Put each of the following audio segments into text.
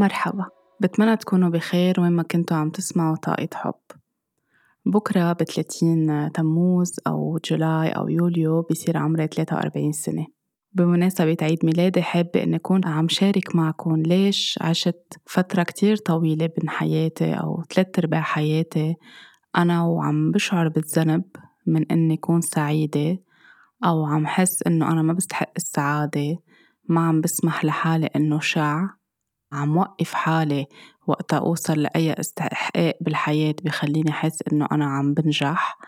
مرحبا. بتمنى تكونوا بخير وين ما كنتوا عم تسمعوا طاقة حب. بكرة بثلاثين تموز أو جولاي أو يوليو بصير عمري 43 سنة. بمناسبة عيد ميلادي حابة إني أكون عم شارك معكم ليش عشت فترة كتير طويلة من حياتي أو ثلاث أرباع حياتي. أنا وعم بشعر بالذنب من إني أكون سعيدة أو عم حس إنه أنا ما بستحق السعادة. ما عم بسمح لحالي إنه شع. عم وقف حالي وقتا أوصل لأي استحقاق بالحياة بخليني أحس إنه أنا عم بنجح.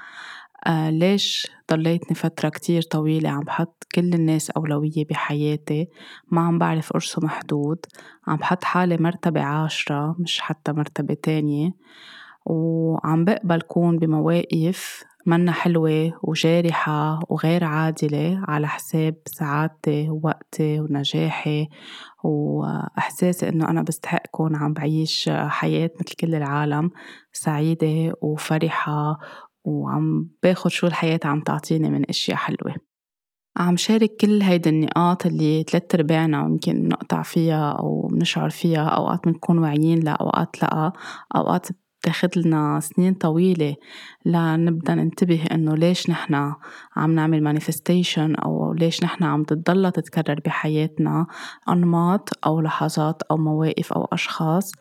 آه ليش ضليتني فترة كتير طويلة عم بحط كل الناس أولوية بحياتي؟ ما عم بعرف أرسم حدود. عم بحط حالي مرتبة عاشرة مش حتى مرتبة تانية. وعم بقبل كون بمواقف منا حلوة وجارحة وغير عادلة على حساب سعادتي ووقتي ونجاحي وإحساسي إنه أنا بستحق كون عم بعيش حياة مثل كل العالم سعيدة وفرحة وعم باخد شو الحياة عم تعطيني من أشياء حلوة. عم شارك كل هيدي النقاط اللي ثلاث أرباعنا يمكن نقطع فيها أو بنشعر فيها أوقات بنكون واعيين لا أوقات لأ أوقات بتاخد لنا سنين طويلة لنبدأ ننتبه إنه ليش نحنا عم نعمل مانيفستيشن أو ليش نحنا عم تتضلها تتكرر بحياتنا أنماط أو لحظات أو مواقف أو أشخاص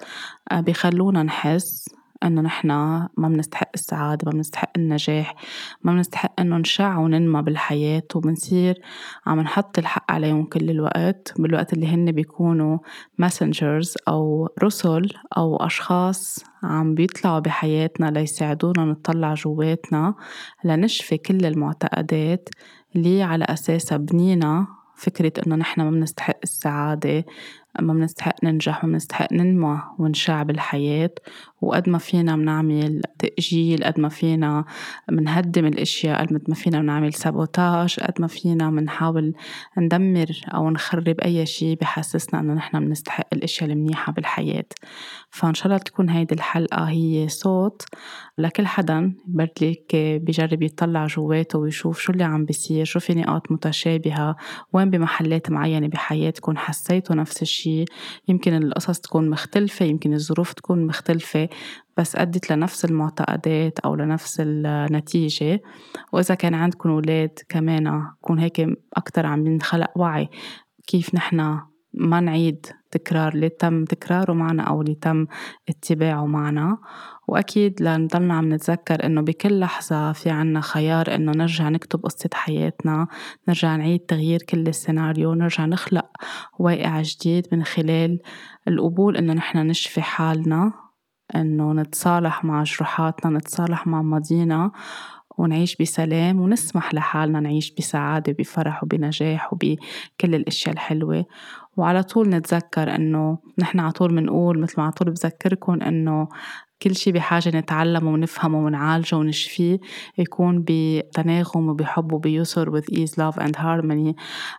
آه، بخلونا نحس إنه نحنا ما بنستحق السعادة ما بنستحق النجاح ما بنستحق إنه نشع وننمى بالحياة وبنصير عم نحط الحق عليهم كل الوقت بالوقت اللي هن بيكونوا ماسنجرز أو رسل أو أشخاص عم بيطلعوا بحياتنا ليساعدونا نطلع جواتنا لنشفي كل المعتقدات اللي على أساسها بنينا فكرة إنه نحن ما بنستحق السعادة. ما بنستحق ننجح ما بنستحق ننمى ونشع بالحياة وقد ما فينا بنعمل تأجيل قد ما فينا بنهدم الأشياء قد ما فينا بنعمل سابوتاج قد ما فينا بنحاول ندمر أو نخرب أي شيء بحسسنا إنه نحن بنستحق الأشياء المنيحة بالحياة. فإن شاء الله تكون هيدي الحلقة هي صوت لكل حدا بركي بيجرب يطلع جواته ويشوف شو اللي عم بيصير شو في نقاط متشابهة وين بمحلات معينة بحياتكم حسيتوا نفس الشيء. يمكن القصص تكون مختلفة يمكن الظروف تكون مختلفة بس أدت لنفس المعتقدات أو لنفس النتيجة. وإذا كان عندكم أولاد كمان يكون هيك أكتر عم ينخلق وعي كيف نحنا ما نعيد تكرار اللي تم تكراره معنا أو اللي تم اتباعه معنا. وأكيد لنضلنا عم نتذكر إنه بكل لحظة في عنا خيار إنه نرجع نكتب قصة حياتنا نرجع نعيد تغيير كل السيناريو نرجع نخلق واقع جديد من خلال القبول إنه نحن نشفي حالنا إنه نتصالح مع جروحاتنا نتصالح مع ماضينا. ونعيش بسلام ونسمح لحالنا نعيش بسعادة بفرح وبنجاح وبكل الأشياء الحلوة. وعلى طول نتذكر إنه نحن على طول بنقول مثل ما على طول بذكركم إنه كل شي بحاجة نتعلمه ونفهمه ونعالجه ونشفيه يكون بتناغم وبحب وبيسر with ease love and harmony.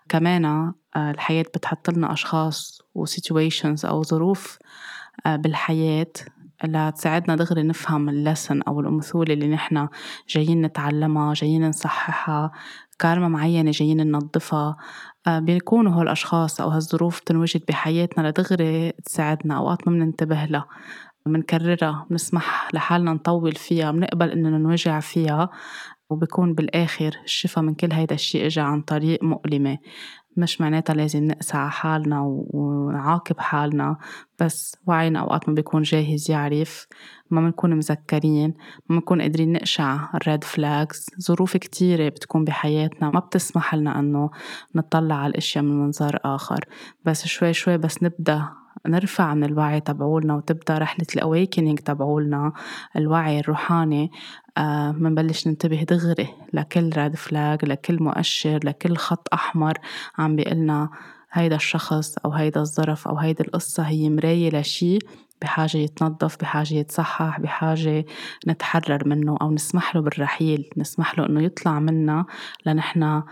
كمان آه، الحياة بتحط لنا أشخاص و situations أو ظروف آه، لتساعدنا دغري نفهم اللسن أو الأمثولة اللي نحنا جايين نتعلمها جايين نصححها. كارما معينة جايين ننظفها. آه، بيكونوا هالأشخاص أو هالظروف تنوجد بحياتنا لدغري تساعدنا أوقات ما بننتبه لها بنكررها بنسمح لحالنا نطول فيها بنقبل إننا نوجع فيها وبكون بالآخر الشفا من كل هيدا الشيء إجا عن طريق مؤلمة. مش معناتها لازم نقسى على حالنا ونعاقب حالنا بس وعينا أوقات ما بيكون جاهز يعرف. ما بنكون مذكرين ما بنكون قادرين نقشع ال red flags ظروف كتيرة بتكون بحياتنا ما بتسمح لنا أنه نطلع على الأشياء من منظار آخر. بس شوي شوي بس نبدأ نرفع من الوعي تبعولنا وتبدأ رحلة ال awakening تبعولنا الوعي الروحاني منبلش آه ننتبه دغري لكل red flag لكل مؤشر لكل خط أحمر عم بيقلنا هيدا الشخص أو هيدا الظرف أو هيدا القصة هي مراية لشي بحاجة يتنظف بحاجة يتصحح بحاجة نتحرر منه أو نسمح له بالرحيل نسمح له إنه يطلع منا لنحنا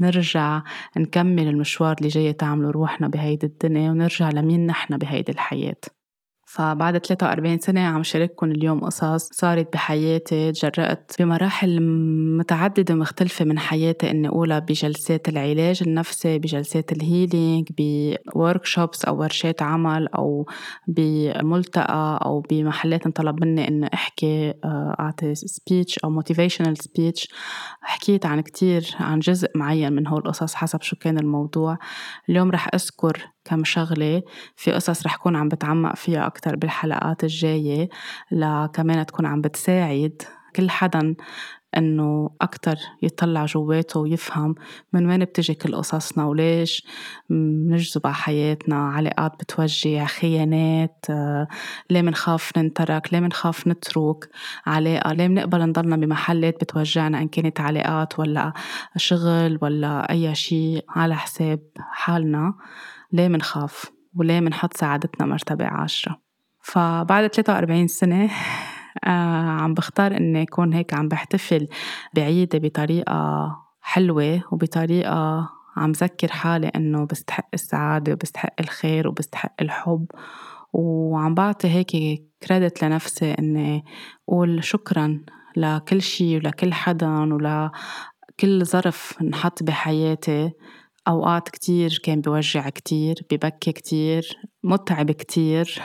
نرجع نكمل المشوار اللي جاي تعمله روحنا بهيدي الدنيا ونرجع لمين نحن بهيدي الحياة. فبعد 43 سنة عم شارككم اليوم قصص صارت بحياتي تجرأت بمراحل متعددة ومختلفة من حياتي إني أقولها بجلسات العلاج النفسي بجلسات الهيلينج ب workshops أو ورشات عمل أو بملتقى أو بمحلات انطلب مني إني أحكي آه، أعطي speech أو motivational speech حكيت عن كتير عن جزء معين من هول القصص حسب شو كان الموضوع. اليوم رح أذكر كم شغلة في قصص رح كون عم بتعمق فيها أكتر بالحلقات الجاية لكمان تكون عم بتساعد كل حدا إنه أكتر يطلع جواته ويفهم من وين بتجي كل قصصنا وليش بنجذب على حياتنا علاقات بتوجع خيانات ليه منخاف ننترك ليه منخاف نترك علاقة ليه منقبل نضلنا بمحلات بتوجعنا إن كانت علاقات ولا شغل ولا أي شيء على حساب حالنا. ليه منخاف وليه منحط سعادتنا مرتبة عاشرة؟ فبعد 43 سنة آه عم بختار إني أكون هيك عم بحتفل بعيدي بطريقة حلوة وبطريقة عم ذكر حالي إنه بستحق السعادة وبستحق الخير وبستحق الحب. وعم بعطي هيك كريدت لنفسي إني أقول شكرا لكل شي ولكل حدا ولكل ظرف انحط بحياتي. أوقات كتير كان بوجع كتير ببكي كتير متعب كتير.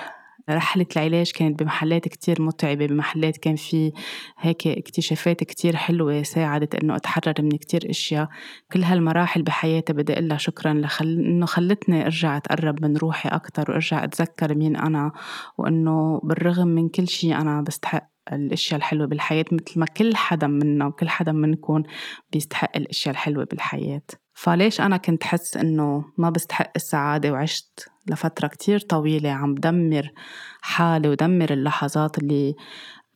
رحلة العلاج كانت بمحلات كتير متعبة بمحلات كان في هيك اكتشافات كتير حلوة ساعدت إنه أتحرر من كتير أشياء. كل هالمراحل بحياتي بدي أقول شكرا لخل... إنه خلتني أرجع أتقرب من روحي أكتر وأرجع أتذكر مين أنا وإنه بالرغم من كل شيء أنا بستحق الأشياء الحلوة بالحياة مثل ما كل حدا منا وكل حدا منكم بيستحق الأشياء الحلوة بالحياة. فليش أنا كنت حس إنه ما بستحق السعادة؟ وعشت لفترة كتير طويلة عم دمر حالي ودمر اللحظات اللي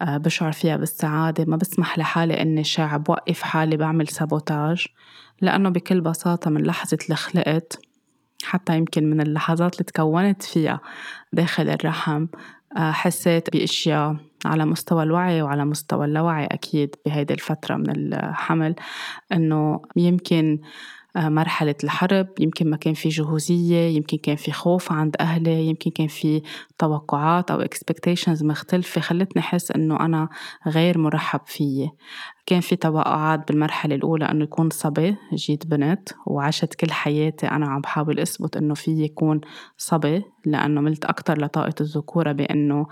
آه، بشعر فيها بالسعادة. ما بسمح لحالي إني شاع بوقف حالي بعمل سابوتاج لأنه بكل بساطة من لحظة اللي خلقت حتى يمكن من اللحظات اللي تكونت فيها داخل الرحم آه، حسيت بأشياء على مستوى الوعي وعلى مستوى اللاوعي أكيد بهيدي الفترة من الحمل. إنه يمكن مرحلة الحرب يمكن ما كان في جهوزية يمكن كان في خوف عند أهلي يمكن كان في توقعات أو expectations مختلفة خلتني أحس إنه أنا غير مرحب فيي. كان في توقعات بالمرحلة الأولى إنه يكون صبي جيت بنت وعشت كل حياتي أنا عم بحاول أثبت إنه في يكون صبي لأنه ملت أكتر لطاقة الذكورة بإنه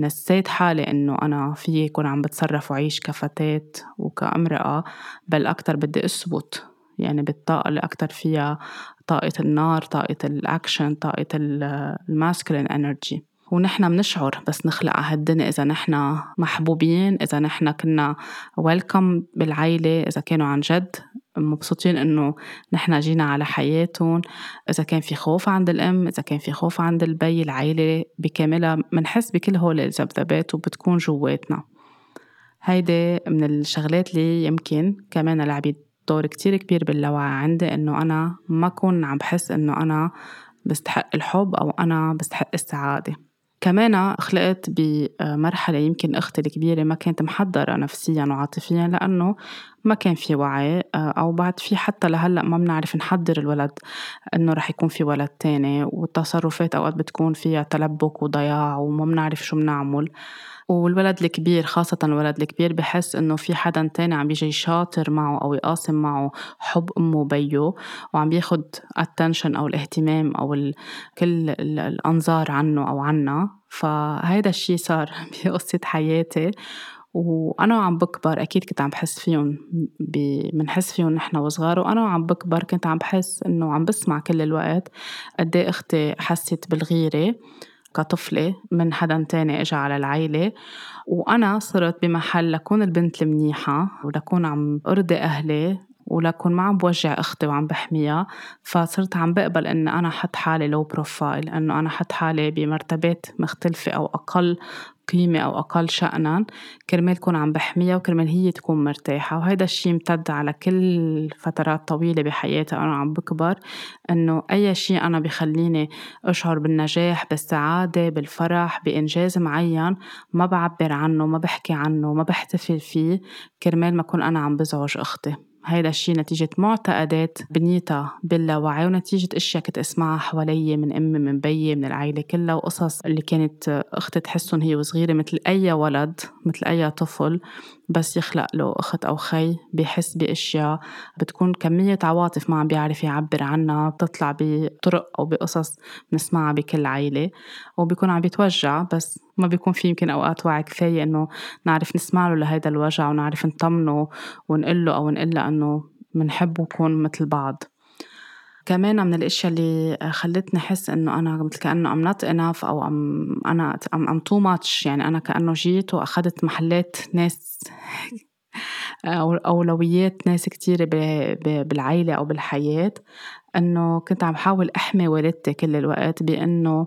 نسيت حالي إنه أنا في يكون عم بتصرف وعيش كفتاة وكأمرأة بل أكتر بدي أثبت يعني بالطاقة اللي أكتر فيها طاقة النار طاقة الأكشن طاقة ال masculine energy. ونحن بنشعر بس نخلق على هالدنيا إذا نحن محبوبين إذا نحن كنا welcome بالعيلة إذا كانوا عن جد مبسوطين إنه نحن جينا على حياتهم إذا كان في خوف عند الأم إذا كان في خوف عند البي العيلة بكاملها منحس بكل هول الذبذبات وبتكون جواتنا. هيدي من الشغلات اللي يمكن كمان العبيد دور كتير كبير باللاوعي عندي إنه أنا ما أكون عم بحس إنه أنا بستحق الحب أو أنا بستحق السعادة. كمان خلقت بمرحلة يمكن أختي الكبيرة ما كانت محضرة نفسيا وعاطفيا لأنه ما كان في وعي أو بعد في حتى لهلأ ما بنعرف نحضر الولد إنه رح يكون في ولد تاني. والتصرفات أوقات بتكون فيها تلبك وضياع وما بنعرف شو بنعمل. والولد الكبير خاصة الولد الكبير بحس إنه في حدا تاني عم بيجي شاطر معه أو يقاسم معه حب أمه وبيه وعم بياخد attention أو الاهتمام أو كل الأنظار عنه أو عنا. فهيدا الشي صار بقصة حياتي. وأنا وعم بكبر أكيد كنت عم بحس فيهم بنحس فيهم نحن وصغار. وأنا وعم بكبر كنت عم بحس إنه عم بسمع كل الوقت قد إيه أختي حست بالغيرة. كطفلة من حدا تاني إجا على العيلة وأنا صرت بمحل لكون البنت المنيحة ولكون عم أرضي أهلي ولكن ما عم بوجع أختي وعم بحميها فصرت عم بقبل ان أنا أحط حالي low profile إنه أنا أحط حالي بمرتبات مختلفة أو أقل قيمة أو أقل شأنا كرمال كون عم بحميها وكرمال هي تكون مرتاحة. وهيدا الشي امتد على كل فترات طويلة بحياتي أنا عم بكبر إنه أي شي أنا بخليني أشعر بالنجاح بالسعادة بالفرح بإنجاز معين ما بعبر عنه ما بحكي عنه ما بحتفل فيه كرمال ما كون أنا عم بزعج أختي. هيدا الشيء نتيجة معتقدات بنيتها باللاوعي ونتيجة أشياء كنت أسمعها حوالي من امي من بيي من العائلة كلها وقصص اللي كانت أختي تحسهم هي وصغيرة مثل أي ولد مثل أي طفل. بس يخلق له أخت أو خي بيحس بأشياء بتكون كمية عواطف ما عم بيعرف يعبر عنها بتطلع بطرق أو بقصص بنسمعها بكل عائلة وبيكون عم بيتوجع بس ما بيكون في يمكن أوقات وعي كفاية إنه نعرف نسمع له لهيدا الوجع ونعرف نطمنه ونقول له أو نقول إنه بنحب ونكون مثل بعض. كمان من الإشياء اللي خلتني أحس إنه أنا مثل كأنه I'm not enough أو I'm أنا I'm too much يعني أنا كأنه جيت وأخذت محلات ناس أو أولويات ناس كتير بالعيلة أو بالحياة. إنه كنت عم حاول أحمي والدتي كل الوقت بإنه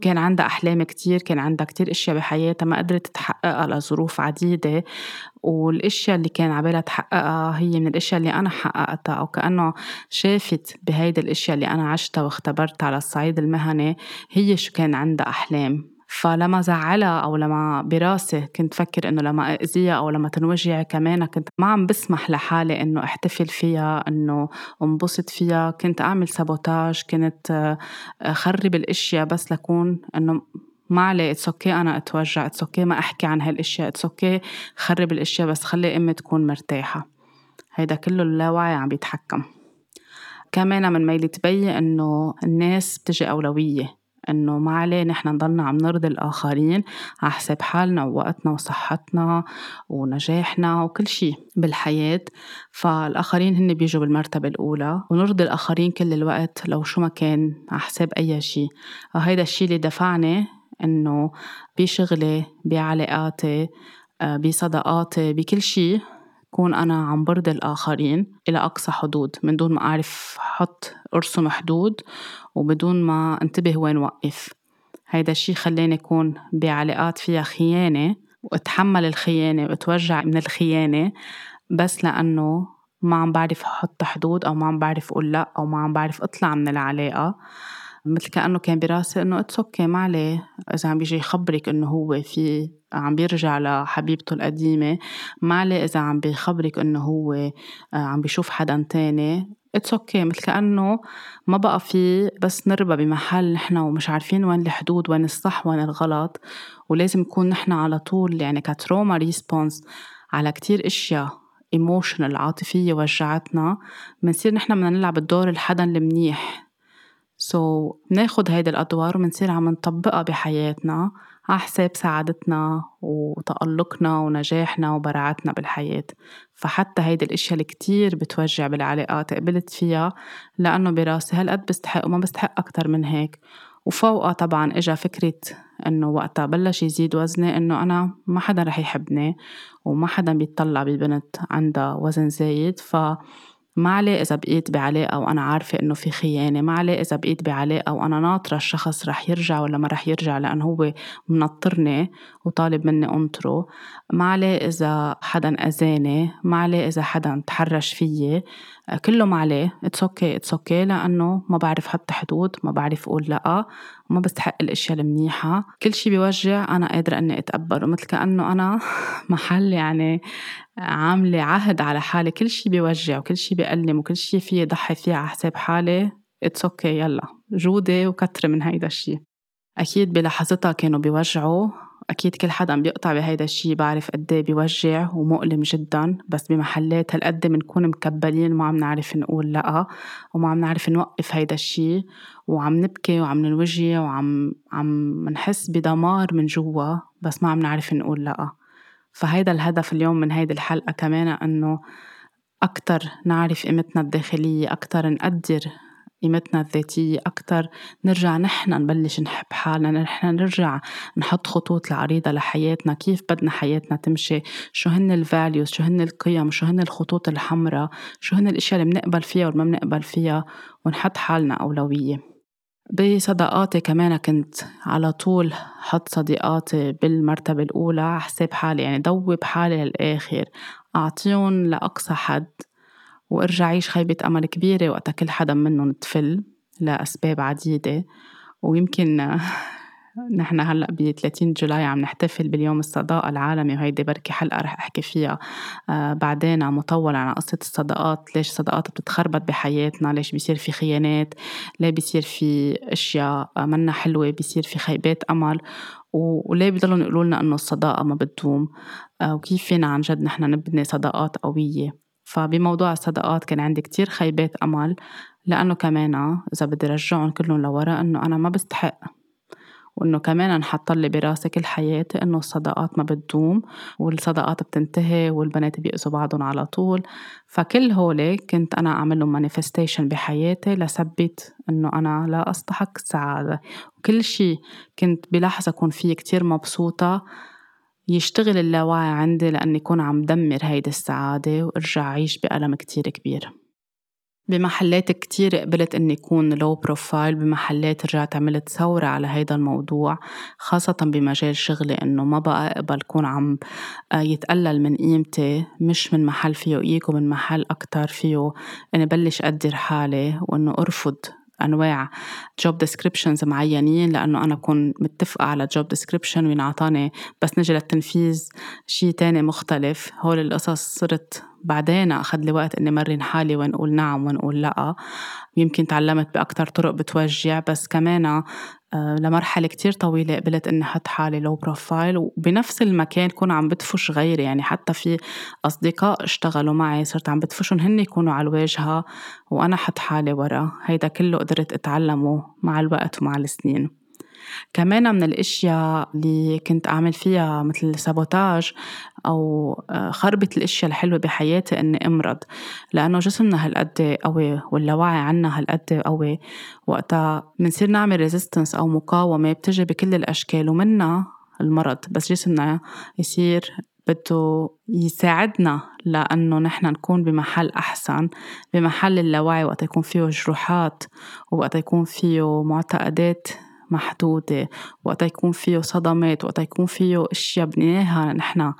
كان عندها أحلام كتير كان عندها كتير أشياء بحياتها ما قدرت تحققها لظروف عديدة. والأشياء اللي كان عبالها تحققها هي من الأشياء اللي أنا حققتها أو كأنه شافت بهيدي الأشياء اللي أنا عشتها واختبرتها على الصعيد المهني. هي شو كان عندها أحلام. فلما زعلها أو لما براسي كنت فكر إنه لما أذيها أو لما تنوجع كمان. كنت ما عم بسمح لحالي إنه أحتفل فيها إنه انبسط فيها. كنت أعمل سابوتاج. كنت أخرب الأشياء بس لكون إنه ما عليه it's okay أنا أتوجع. it's okay ما أحكي عن هالأشياء. it's okay خرب الأشياء بس خلي أمي تكون مرتاحة. هيدا كله اللاوعي عم بيتحكم. كمان من ميلي تبين إنه الناس بتجي أولوية. إنه ما عليه نحن نضلنا عم نرضي الآخرين على حساب حالنا ووقتنا وصحتنا ونجاحنا وكل شيء بالحياة. فالآخرين هن بيجوا بالمرتبة الأولى ونرضي الآخرين كل الوقت لو شو ما كان على حساب أي شيء هيدا الشيء اللي دفعني إنه بشغلي بعلاقاتي آه، بصداقاتي بكل شيء كون أنا عم برضي الآخرين إلى أقصى حدود من دون ما أعرف حط أرسم حدود وبدون ما انتبه وين وقف هيدا الشي خلاني أكون بعلاقات فيها خيانة وأتحمل الخيانة وأتوجع من الخيانة بس لأنه ما عم بعرف أحط حدود أو ما عم بعرف أقول لأ أو ما عم بعرف أطلع من العلاقة. مثل كأنه كان براسي إنه it's okay ما عليه. إذا عم بيجي يخبرك إنه هو في عم بيرجع لحبيبته القديمة ما عليه إذا عم بيخبرك إنه هو آه، عم بيشوف حدا تاني. it's okay مثل كأنه ما بقى في بس نربى بمحل نحن ومش عارفين وين الحدود وين الصح وين الغلط. ولازم نكون نحن على طول يعني ك trauma response على كتير أشياء emotional عاطفية وجعتنا. بنصير نحن بدنا نلعب الدور الحدا المنيح. سو so, ناخد هيدي الأدوار ومنصير عم نطبقها بحياتنا. على حساب سعادتنا وتألقنا ونجاحنا وبراعتنا بالحياة. فحتى هيدي الأشياء اللي كتير بتوجع بالعلاقات قبلت فيها لأنه براسي هالقد بستحق وما بستحق أكتر من هيك. وفوقها طبعا إجا فكرة إنه وقتها بلش يزيد وزني إنه أنا ما حدا رح يحبني وما حدا بيطلع ببنت عندها وزن زايد. ف ما عليه إذا بقيت بعلاقة وأنا عارفة إنه في خيانة ما عليه إذا بقيت بعلاقة وأنا ناطرة الشخص رح يرجع ولا ما رح يرجع لأنه هو منطرني وطالب مني أنطره. ما عليه إذا حدا أذاني ما عليه إذا حدا تحرش فيي. كله ما عليه. it's okay it's okay لأنه ما بعرف حط حدود ما بعرف أقول لأ وما بستحق الأشياء المنيحة. كل شي بيوجع أنا قادرة إني أتقبله. مثل كأنه أنا محل يعني عاملة عهد على حالي. كل شي بيوجع وكل شي بيألم وكل شي فيه ضحي فيه على حساب حالي. it's okay يلا. جودي وكتري من هيدا الشي. أكيد بلحظتها كانوا بيوجعوا. أكيد كل حدا بيقطع بهيدا الشي بعرف قد إيه بيوجع ومؤلم جدا بس بمحلات هالقد بنكون مكبلين وما عم نعرف نقول لأ وما عم نعرف نوقف هيدا الشي وعم نبكي وعم ننوجع وعم عم نحس بدمار من جوا بس ما عم نعرف نقول لأ. فهيدا الهدف اليوم من هيدي الحلقة كمان إنه أكتر نعرف قيمتنا الداخلية أكتر نقدر قيمتنا الذاتية أكتر نرجع نحن نبلش نحب حالنا نحن نرجع نحط خطوط العريضة لحياتنا كيف بدنا حياتنا تمشي شو هن الفاليوز شو هن القيم شو هن الخطوط الحمراء شو هن الأشياء اللي بنقبل فيها وما بنقبل فيها ونحط حالنا أولوية. بصداقاتي كمان كنت على طول حط صديقاتي بالمرتبة الأولى على حساب حالي يعني دوب حالي للآخر أعطيهم لأقصى حد. وارجع عيش خيبة أمل كبيرة وقتها كل حدا منهم تفل لأسباب عديدة. ويمكن نحن هلأ ب 30 جولاي عم نحتفل باليوم الصداقة العالمي وهيدي بركي حلقة رح أحكي فيها. آه بعدين مطولة عن قصة الصداقات ليش الصداقات بتتخربط بحياتنا؟ ليش بيصير في خيانات؟ ليه بيصير في أشياء منا حلوة؟ بيصير في خيبات أمل؟ وليه بيضلوا يقولوا لنا إنه الصداقة ما بتدوم؟ آه وكيف فينا عن جد نحن نبني صداقات قوية؟ فبموضوع الصداقات كان عندي كتير خيبات أمل لأنه كمان إذا بدي رجعهم كلهم لورا إنه أنا ما بستحق. وإنه كمان انحط لي براسي كل حياتي إنه الصداقات ما بتدوم والصداقات بتنتهي والبنات بيأذوا بعضهم على طول. فكل هولي كنت أنا أعمل لهم manifestation بحياتي لثبت إنه أنا لا أستحق السعادة. وكل شي كنت بلحظة أكون فيه كتير مبسوطة يشتغل اللاوعي عندي لأني أكون عم دمر هيدي السعادة وأرجع أعيش بألم كتير كبير. بمحلات كتير قبلت إني أكون low profile بمحلات رجعت عملت ثورة على هيدا الموضوع خاصة بمجال شغلي إنه ما بقى أقبل كون عم آه، يتقلل من قيمتي مش من محل فيه إيجو من محل أكتر فيه إني بلش أقدر حالي وإنه أرفض أنواع job descriptions معينين لأنه أنا بكون متفقة على job description وينعطاني بس نجي للتنفيذ شيء تاني مختلف. هول القصص صرت بعدين أخذ لي وقت إني مرن حالي ونقول نعم ونقول لأ. يمكن تعلمت بأكتر طرق بتوجع بس كمان لمرحلة كتير طويلة قبلت إني أحط حالي low profile وبنفس المكان كون عم بدفش غيري يعني حتى في أصدقاء اشتغلوا معي صرت عم بدفشهم هن يكونوا على الواجهة وأنا حط حالي ورا. هيدا كله قدرت أتعلمه مع الوقت ومع السنين. كمان من الأشياء اللي كنت أعمل فيها مثل سابوتاج أو آه، خربت الأشياء الحلوة بحياتي إني أمرض. لأنه جسمنا هالقد قوي واللاوعي عنا هالقد قوي. وقتها بنصير نعمل ريزيستنس أو مقاومة بتجي بكل الأشكال ومنها المرض. بس جسمنا يصير بده يساعدنا لأنه نحن نكون بمحل أحسن بمحل اللاوعي. وقت يكون فيه جروحات ووقت يكون فيه معتقدات محدودة. وقت يكون فيه صدمات وقت يكون فيه أشياء بنيناها نحن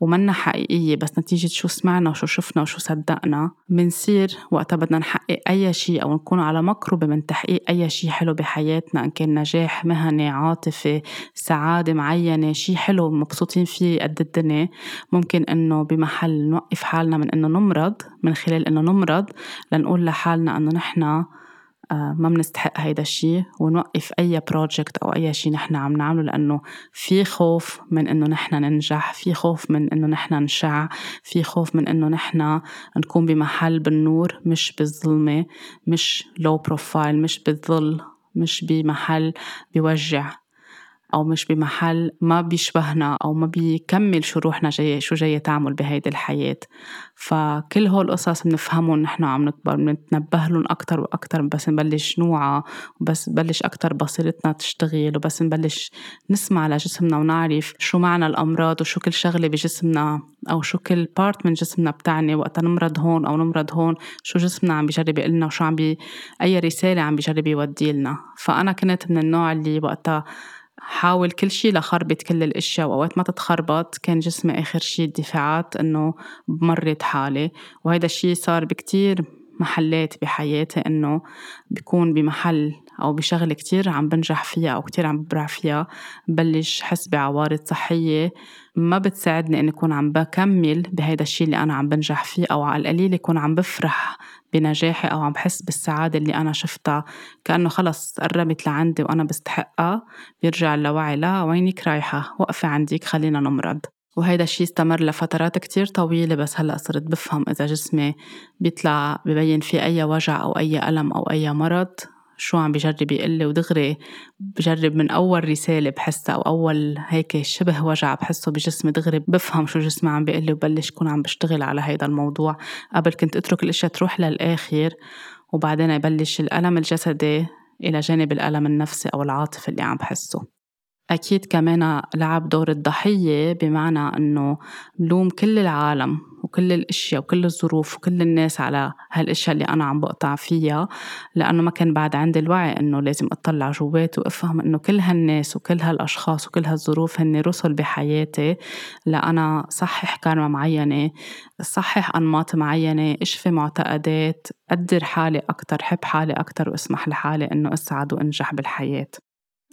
ومنا حقيقية. بس نتيجة شو سمعنا وشو شفنا وشو صدقنا منصير وقتها بدنا نحقق أي شيء أو نكون على مقربة من تحقيق أي شيء حلو بحياتنا. إن كان نجاح مهني عاطفي سعادة معينة شيء حلو مبسوطين فيه قد الدنيا. ممكن إنه بمحل نوقف حالنا من إنه نمرض من خلال إنه نمرض لنقول لحالنا إنه نحن ما بنستحق هيدا الشيء ونوقف أي project أو أي شيء نحن عم نعمله لأنه في خوف من إنه نحن ننجح في خوف من إنه نحن نشع في خوف من إنه نحن نكون بمحل بالنور مش بالظلمة مش low profile مش بالظل مش بمحل بيوجع أو مش بمحل ما بيشبهنا أو ما بيكمل شو روحنا جاية شو جاية تعمل بهيدي الحياة. فكل هول القصص بنفهمهم نحن عم نكبر بنتنبه لهم أكتر وأكتر بس نبلش نوعى وبس نبلش أكتر بصيرتنا تشتغل وبس نبلش نسمع لجسمنا ونعرف شو معنى الأمراض وشو كل شغلة بجسمنا أو شو كل بارت من جسمنا بتعني. وقتا نمرض هون أو نمرض هون شو جسمنا عم بيجرب يقلنا وشو عم بي أي رسالة عم بيجرب يودي لنا فأنا كنت من النوع اللي وقتها حاول كل شيء لخربط كل الأشياء. وأوقات ما تتخربط كان جسمي آخر شيء الدفاعات إنه بمرض حالي. وهذا الشيء صار بكتير محلات بحياتي إنه بكون بمحل أو بشغله كتير عم بنجح فيها أو كتير عم ببرع فيها. بلش حس بعوارض صحية. ما بتساعدني إني أكون عم بكمل بهيدا الشيء اللي أنا عم بنجح فيه أو على القليل اكون عم بفرح بنجاحي أو عم بحس بالسعادة اللي أنا شفتها. كأنه خلص قربت لعندي وأنا بستحقها بيرجع اللاوعي لا وينك رايحة؟ وقفي عندك خلينا نمرض. وهيدا الشيء استمر لفترات كتير طويلة بس هلأ صرت بفهم إذا جسمي بيطلع ببين فيه أي وجع أو أي ألم أو أي مرض. شو عم بجرب يقلي ودغري بجرب من أول رسالة بحسها أو أول هيك شبه وجع بحسه بجسمي دغري بفهم شو جسمي عم بيقلي وبلش كون عم بشتغل على هيدا الموضوع. قبل كنت أترك الأشياء تروح للآخر وبعدين يبلش الألم الجسدي إلى جانب الألم النفسي أو العاطفي اللي عم بحسه. أكيد كمان لعب دور الضحية بمعنى أنه بلوم كل العالم وكل الأشياء وكل الظروف وكل الناس على هالأشياء اللي أنا عم بقطع فيها لأنه ما كان بعد عندي الوعي إنه لازم أطلع جواتي وأفهم إنه كل هالناس وكل هالأشخاص وكل هالظروف هن رسل بحياتي لأنا صحح كارما معينة صحح أنماط معينة إشفي معتقدات قدر حالي أكثر حب حالي أكثر واسمح لحالي إنه أسعد وأنجح بالحياة.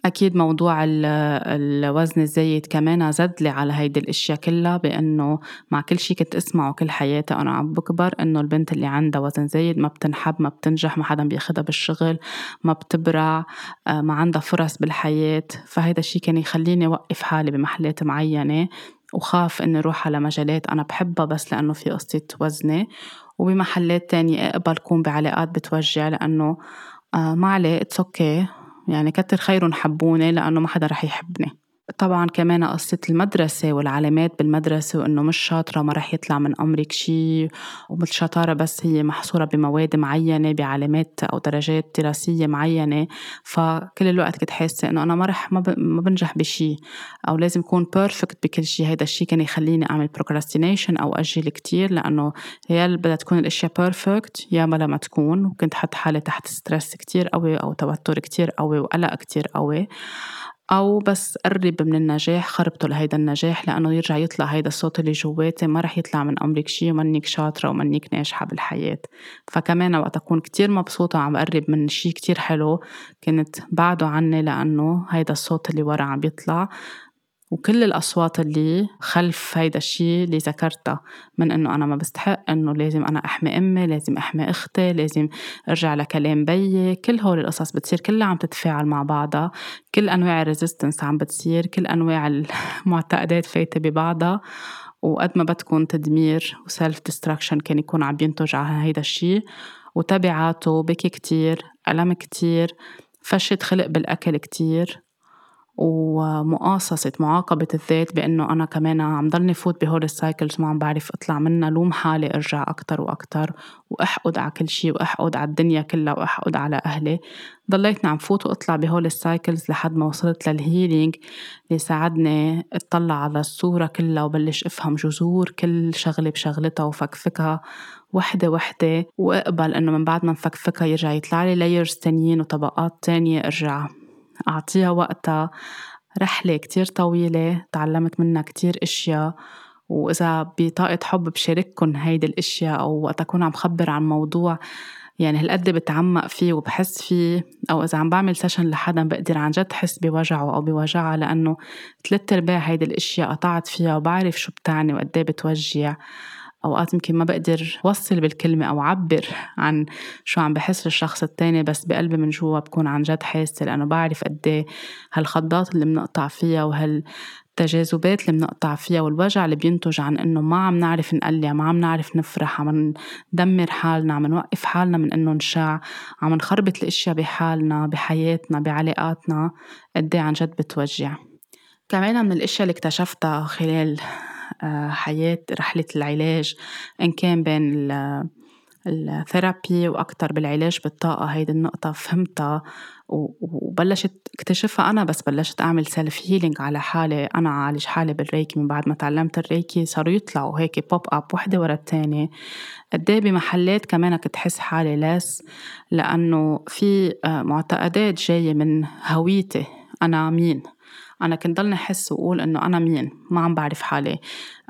أكيد موضوع الوزن الزايد كمان زد لي على هيدي الأشياء كلها بأنه مع كل شي كنت أسمعه كل حياتي أنا عم بكبر إنه البنت اللي عندها وزن زايد ما بتنحب ما بتنجح ما حدا بياخدها بالشغل ما بتبرع آه، ما عندها فرص بالحياة. فهيدا الشي كان يخليني وقف حالي بمحلات معينة وخاف إني روح على مجالات أنا بحبها بس لأنه في قصة وزني. وبمحلات تانية أقبل كون بعلاقات بتوجع لأنه آه ما عليه it's okay يعني كتر خيرهم حبوني لأنه ما حدا رح يحبني. طبعا كمان قصة المدرسة والعلامات بالمدرسة وإنه مش شاطرة ما رح يطلع من أمرك شي والشطارة بس هي محصورة بمواد معينة بعلامات أو درجات دراسية معينة. فكل الوقت كنت حاسة إنه أنا ما رح ما, ما بنجح بشي أو لازم أكون perfect بكل شي. هيدا الشي كان يخليني أعمل procrastination أو أجل كتير لأنه يا بدها تكون الأشياء perfect يا ما لما تكون. وكنت حط حالي تحت stress كتير قوي أو توتر كتير قوي وقلق كتير قوي. أو بس قرب من النجاح خربته لهيدا النجاح لأنه يرجع يطلع هيدا الصوت اللي جواتي ما رح يطلع من أمرك شي ومنك شاطرة ومنك ناجحة بالحياة. فكمان وقت أكون كتير مبسوطة وعم قرب من شي كتير حلو كنت بعّده عني لأنه هيدا الصوت اللي ورا عم بيطلع وكل الأصوات اللي خلف هيدا الشيء اللي ذكرتها من إنه أنا ما بستحق إنه لازم أنا أحمي أمي لازم أحمي أختي لازم أرجع لكلام بيي. كل هول القصص بتصير كلها عم تتفاعل مع بعضها. كل أنواع ال resistance عم بتصير كل أنواع المعتقدات فايتة ببعضها. وقد ما بتكون تدمير و self destruction كان يكون عم ينتج على هيدا الشيء وتبعاته بكي كتير ألم كتير فشة خلق بالأكل كتير. ومقاصصة معاقبة الذات بأنه أنا كمان عم ضلني فوت بهول ال cycles ما عم بعرف أطلع منها لوم حالي أرجع أكتر وأكتر وأحقد على كل شي وأحقد على الدنيا كلها وأحقد على أهلي. ضليتني عم فوت وأطلع بهول ال cycles لحد ما وصلت لل healing اللي ساعدني أطلع على الصورة كلها وبلش أفهم جذور كل شغلة بشغلتها وفكفكها وحدة وحدة وأقبل إنه من بعد ما نفكفكها يرجع يطلع لي layers تانيين وطبقات تانية أرجع. أعطيها وقتها. رحلة كتير طويلة تعلمت منها كتير إشياء وإذا بطاقة حب بشارككن هيدي الأشياء أو وقت أكون عم خبر عن موضوع يعني هالقد بتعمق فيه وبحس فيه أو إذا عم بعمل session لحدا بقدر عن جد حس بوجعه أو بوجعها لأنه ثلاث أرباع هيدي الأشياء قطعت فيها وبعرف شو بتعني وقد إيه بتوجع. أوقات يمكن ما بقدر وصل بالكلمة أو عبر عن شو عم بحس الشخص التاني بس بقلبي من جوا بكون عن جد حاسة لأنه بعرف قد إيه هالخضات اللي بنقطع فيها وهال التجاذبات اللي بنقطع فيها والوجع اللي بينتج عن إنه ما عم نعرف نقلع ما عم نعرف نفرح عم ندمر حالنا عم نوقف حالنا من إنه نشع عم نخربط الأشياء بحالنا بحياتنا بعلاقاتنا قد إيه عن جد بتوجع. كمان من الأشياء اللي اكتشفتها خلال حياة رحلة العلاج إن كان بين ال therapy وأكتر بالعلاج بالطاقة هيدي النقطة فهمتها. وبلشت اكتشفها أنا بس بلشت أعمل self healing على حالي. أنا أعالج حالي بالريكي من بعد ما تعلمت الريكي صاروا يطلعوا هيك pop up وحدة ورا التانية. قد إيه بمحلات كمان كنت حس حالي less لأنه في آه، معتقدات جاية من هويتي. أنا مين؟ أنا كنت ضلني أحس وأقول إنه أنا مين؟ ما عم بعرف حالي.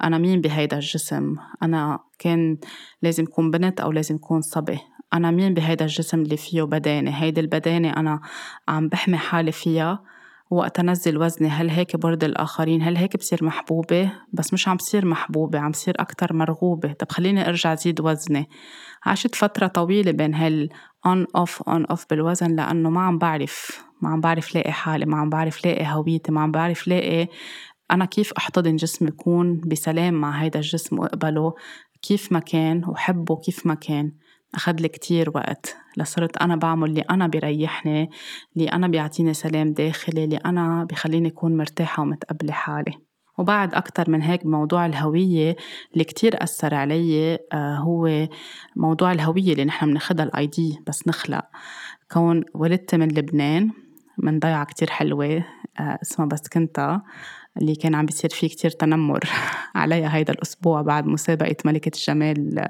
أنا مين بهيدا الجسم؟ أنا كان لازم أكون بنت أو لازم أكون صبي. أنا مين بهيدا الجسم اللي فيه بدانة؟ هيدي البدانة أنا عم بحمي حالي فيها وقت أنزل وزني. هل هيك برضي الآخرين؟ هل هيك بصير محبوبة؟ بس مش عم بصير محبوبة عم بصير أكتر مرغوبة. طب خليني أرجع زيد وزني. عشت فترة طويلة بين هال on off on off بالوزن لأنه ما عم بعرف ما عم بعرف لاقي حالي ما عم بعرف لاقي هويتي ما عم بعرف لاقي أنا كيف أحتضن جسمي يكون بسلام مع هيدا الجسم وأقبله كيف ما كان وحبه كيف ما كان. أخذ لي كتير وقت لصرت أنا بعمل اللي أنا بيريحني اللي أنا بيعطيني سلام داخلي اللي أنا بخليني أكون مرتاحة ومتقبلة حالي. وبعد أكتر من هيك موضوع الهوية اللي كتير أثر علي آه، هو موضوع الهوية اللي نحن بناخدها الاي دي بس نخلق. كون ولدت من لبنان من ضيعة كتير حلوة آه، اسمها بس كنتا اللي كان عم بيصير فيه كتير تنمر عليها هيدا الأسبوع بعد مسابقة ملكة الجمال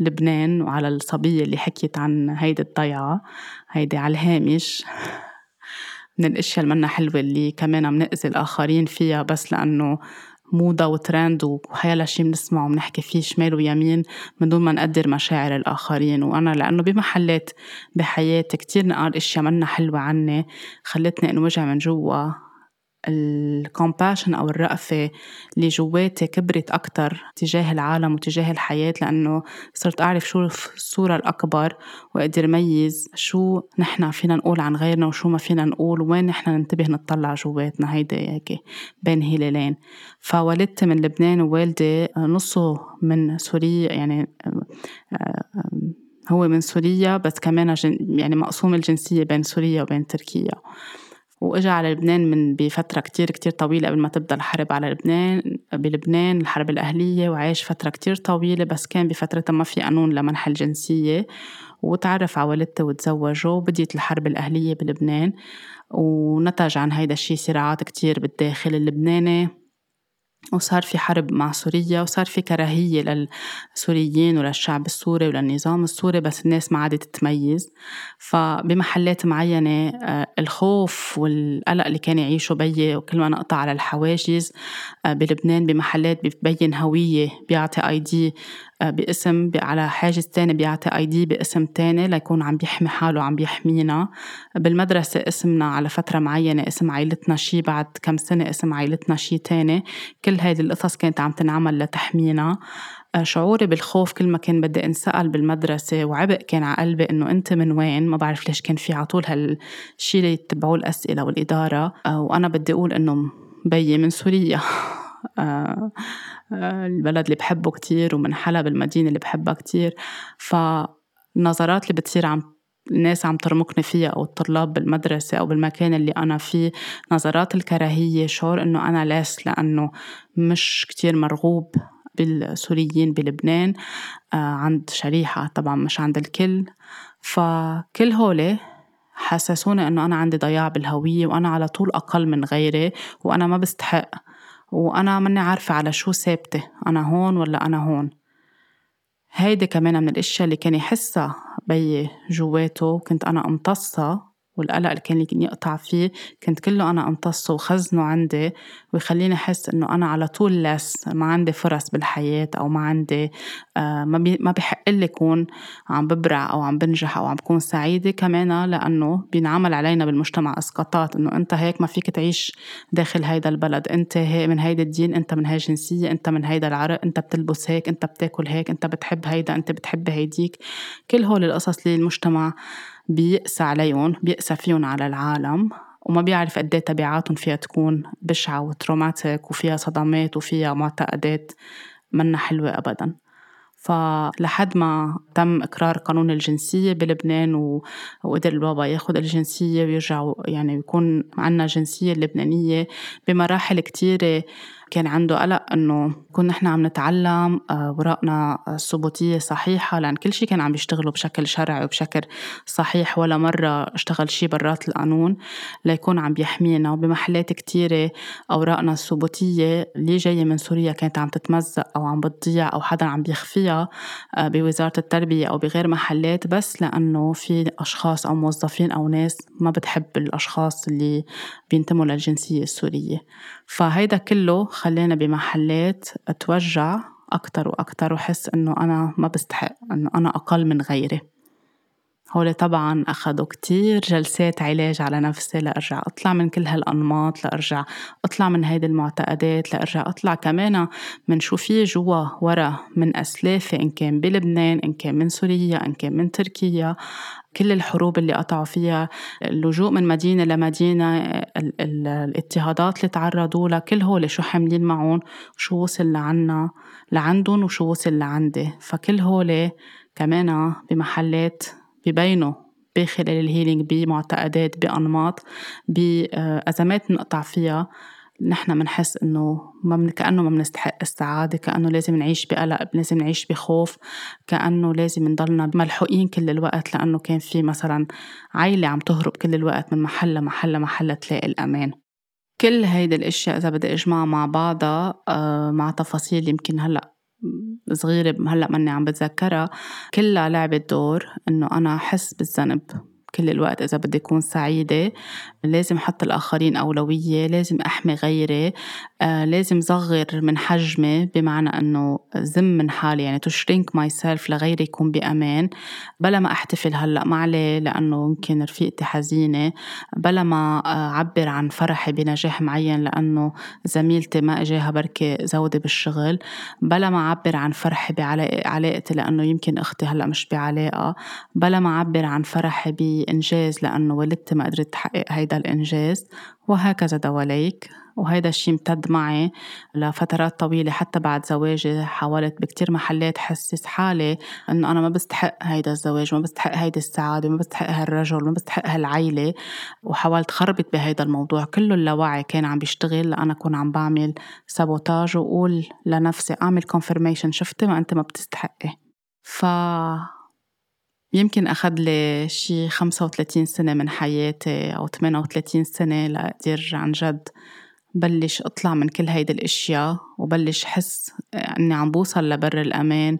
لبنان وعلى الصبية اللي حكيت عن هيدي الضيعة. هيدي على الهامش. من الأشياء اللي منا حلوة اللي كمان عم نأذي الآخرين فيها بس لأنه موضة وترند وحيلا شي بنسمعه وبنحكي فيه شمال ويمين من دون ما نقدر مشاعر الآخرين. وأنا لأنه بمحلات بحياتي كتير نقال أشياء منا حلوة عني خلتني انوجع من جوا ال compassion أو الرأفة اللي جواتي كبرت أكتر تجاه العالم وتجاه الحياة لأنه صرت أعرف شو الصورة الأكبر وأقدر ميز شو نحن فينا نقول عن غيرنا وشو ما فينا نقول وين نحن ننتبه نطلع جواتنا. هيدا هيك بين هلالين فوالدتي من لبنان ووالدي نصه من سوريا يعني هو من سوريا بس كمان يعني مقسوم الجنسية بين سوريا وبين تركيا. وإجا على لبنان من بفترة كتير كتير طويلة قبل ما تبدأ الحرب على لبنان بلبنان الحرب الأهلية وعايش فترة كتير طويلة بس كان بفترة ما في قانون لمنح الجنسية. وتعرف على والدته وتزوجوا وبديت الحرب الأهلية بلبنان ونتج عن هيدا الشي صراعات كتير بالداخل اللبناني. وصار في حرب مع سوريا وصار في كراهية للسوريين وللشعب السوري وللنظام السوري بس الناس ما عادت تميز. فبمحلات معينة آه، الخوف والقلق اللي كان يعيشه بيي وكل ما نقطع على الحواجز آه، بلبنان بمحلات ببين هوية بيعطي آي دي آه، باسم على حاجز تاني بيعطي اي دي باسم تاني ليكون عم بيحمي حاله عم بيحمينا. بالمدرسة اسمنا على فترة معينة اسم عائلتنا شي بعد كم سنة اسم عائلتنا شي تاني. كل هذه القصص كانت عم تنعمل لتحمينا. آه، شعوري بالخوف كل ما كان بدي انسأل بالمدرسة وعبء كان على قلبي إنه أنت من وين؟ ما بعرف ليش كان في على طول هالشي اللي يتبعوه الأسئلة والإدارة. آه، وأنا بدي أقول إنه بيي من سوريا. البلد اللي بحبه كتير ومن حلب المدينة اللي بحبها كتير. فالنظرات اللي بتصير عم الناس عم ترمقني فيها أو الطلاب بالمدرسة أو بالمكان اللي أنا فيه نظرات الكراهية شعور إنه أنا لاس لأنه مش كتير مرغوب بالسوريين بلبنان. آه عند شريحة طبعا مش عند الكل. فكل هولي حسسوني إنه أنا عندي ضياع بالهوية وأنا على طول أقل من غيري وأنا ما بستحق وأنا ماني عارفة على شو ثابتة أنا هون ولا أنا هون. هيدي كمان من الأشياء اللي كان يحسها بيي جواته كنت أنا أمتصها والقلق اللي كان يقطع فيه كنت كله أنا أمتصه وخزنه عندي ويخليني أحس إنه أنا على طول لس ما عندي فرص بالحياة أو ما عندي آه ما, بي ما بحق لي كون عم ببرع أو عم بنجح أو عم بكون سعيدة كمان لأنه بينعمل علينا بالمجتمع إسقاطات إنه أنت هيك ما فيك تعيش داخل هيدا البلد أنت هي من هيدا الدين أنت من هاي الجنسية أنت من هيدا العرق أنت بتلبس هيك أنت بتاكل هيك أنت بتحب هيدا أنت بتحب هيديك. كل هول القصص اللي المجتمع بيقسى عليهم بيقسى فيهم على العالم وما بيعرف قد إيه تبعاتهم فيها تكون بشعة وتروماتيك وفيها صدمات وفيها معتقدات منا حلوة أبدا. فلحد ما تم إقرار قانون الجنسية بلبنان وقدر البابا ياخد الجنسية ويرجع يعني يكون عنا جنسية لبنانية بمراحل كتيرة كان عنده قلق إنه كنا نحن عم نتعلم آه، ورقنا الثبوتيه صحيحة لأن كل شيء كان عم يشتغلوا بشكل شرعي وبشكل صحيح ولا مرة اشتغل شيء برات القانون ليكون عم بيحمينا. وبمحلات كتيرة أوراقنا الثبوتيه اللي جاية من سوريا كانت عم تتمزق أو عم بتضيع أو حدا عم بيخفيها آه، بوزارة التربية أو بغير محلات بس لأنه في أشخاص أو موظفين أو ناس ما بتحب الأشخاص اللي بينتموا للجنسية السورية. فهيدا كله خلاني بمحلات أتوجع أكتر وأكتر وحس إنه أنا ما بستحق إنه أنا أقل من غيري. هول طبعا أخدوا كتير جلسات علاج على نفسي لأرجع أطلع من كل هالأنماط لأرجع أطلع من هيدي المعتقدات لأرجع أطلع كمان من شو في جوا ورا من أسلافي إن كان بلبنان إن كان من سوريا إن كان من تركيا. كل الحروب اللي قطعوا فيها اللجوء من مدينة لمدينة ال ال الاضطهادات اللي تعرضوا لها كل هول شو حاملين معهم شو وصل لعنا لعندهم وشو وصل لعندي. فكل هول كمان بمحلات ببينوا بخلال الهيلينج بمعتقدات بأنماط بأزمات نقطع فيها نحن بنحس إنه ما من كأنه ما بنستحق السعادة كأنه لازم نعيش بقلق لازم نعيش بخوف كأنه لازم نضلنا ملحوقين كل الوقت لأنه كان في مثلا عائله عم تهرب كل الوقت من محل لمحل لمحل تلاقي الأمان. كل هيدي الأشياء إذا بدي أجمعها مع بعضها آه، مع تفاصيل يمكن هلأ صغيرة هلأ ماني عم بتذكرها. كلها لعبت دور إنه أنا احس بالذنب كل الوقت إذا بدي أكون سعيدة. لازم أحط الآخرين أولوية لازم أحمي غيري. آه لازم صغر من حجمي بمعنى إنه زم من حالي يعني to myself لغيري يكون بأمان بلا ما أحتفل هلأ ما عليه لأنه يمكن رفيقتي حزينة بلا ما أعبر عن فرحي بنجاح معين لأنه زميلتي ما إجاها بركي زودة بالشغل بلا ما أعبر عن فرحي بعلاقتي لأنه يمكن أختي هلأ مش بعلاقة بلا ما أعبر عن فرحي بإنجاز لأنه والدتي ما قدرت تحقق هيدا الإنجاز وهكذا دواليك. وهيدا الشيء امتد معي لفترات طويلة حتى بعد زواجي حاولت بكتير محلات حسس حالي إنه أنا ما بستحق هيدا الزواج ما بستحق هيدي السعادة ما بستحق هالرجل ما بستحق هالعيلة. وحاولت خربت بهيدا الموضوع. كله اللاوعي كان عم بيشتغل لأنا أكون عم بعمل sabotage وقول لنفسي أعمل confirmation شفتي ما أنت ما بتستحقي. ف يمكن أخذ لي شي 35 سنة من حياتي أو 38 سنة لأقدر عن جد بلش أطلع من كل هيدي الأشياء وبلش حس إني عم بوصل لبر الأمان.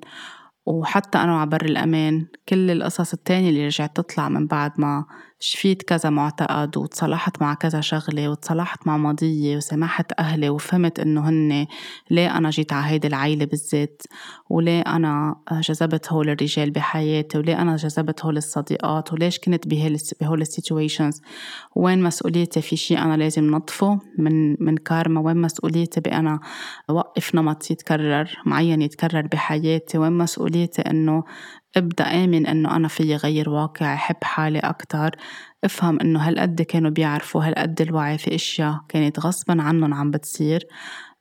وحتى أنا ع بر الأمان كل القصص التانية اللي رجعت تطلع من بعد ما شفيت كذا معتقد وتصالحت مع كذا شغلة وتصالحت مع ماضيي وسمحت أهلي وفهمت إنه هن ليه أنا جيت على هيدي العيلة بالذات وليه أنا جذبت هول الرجال بحياتي وليه أنا جذبت هول الصديقات وليش كنت بهول ال situations؟ وين مسؤوليتي؟ في شيء أنا لازم نضفه من من كارما؟ وين مسؤوليتي بأنا أوقف نمط يتكرر معين يتكرر بحياتي؟ وين مسؤوليتي إنه ابدأ آمن إنه أنا فيي غير واقعي حب حالي أكتر. افهم إنه هالقد كانوا بيعرفوا هالقد الوعي في أشياء كانت غصبا عنهم عم بتصير.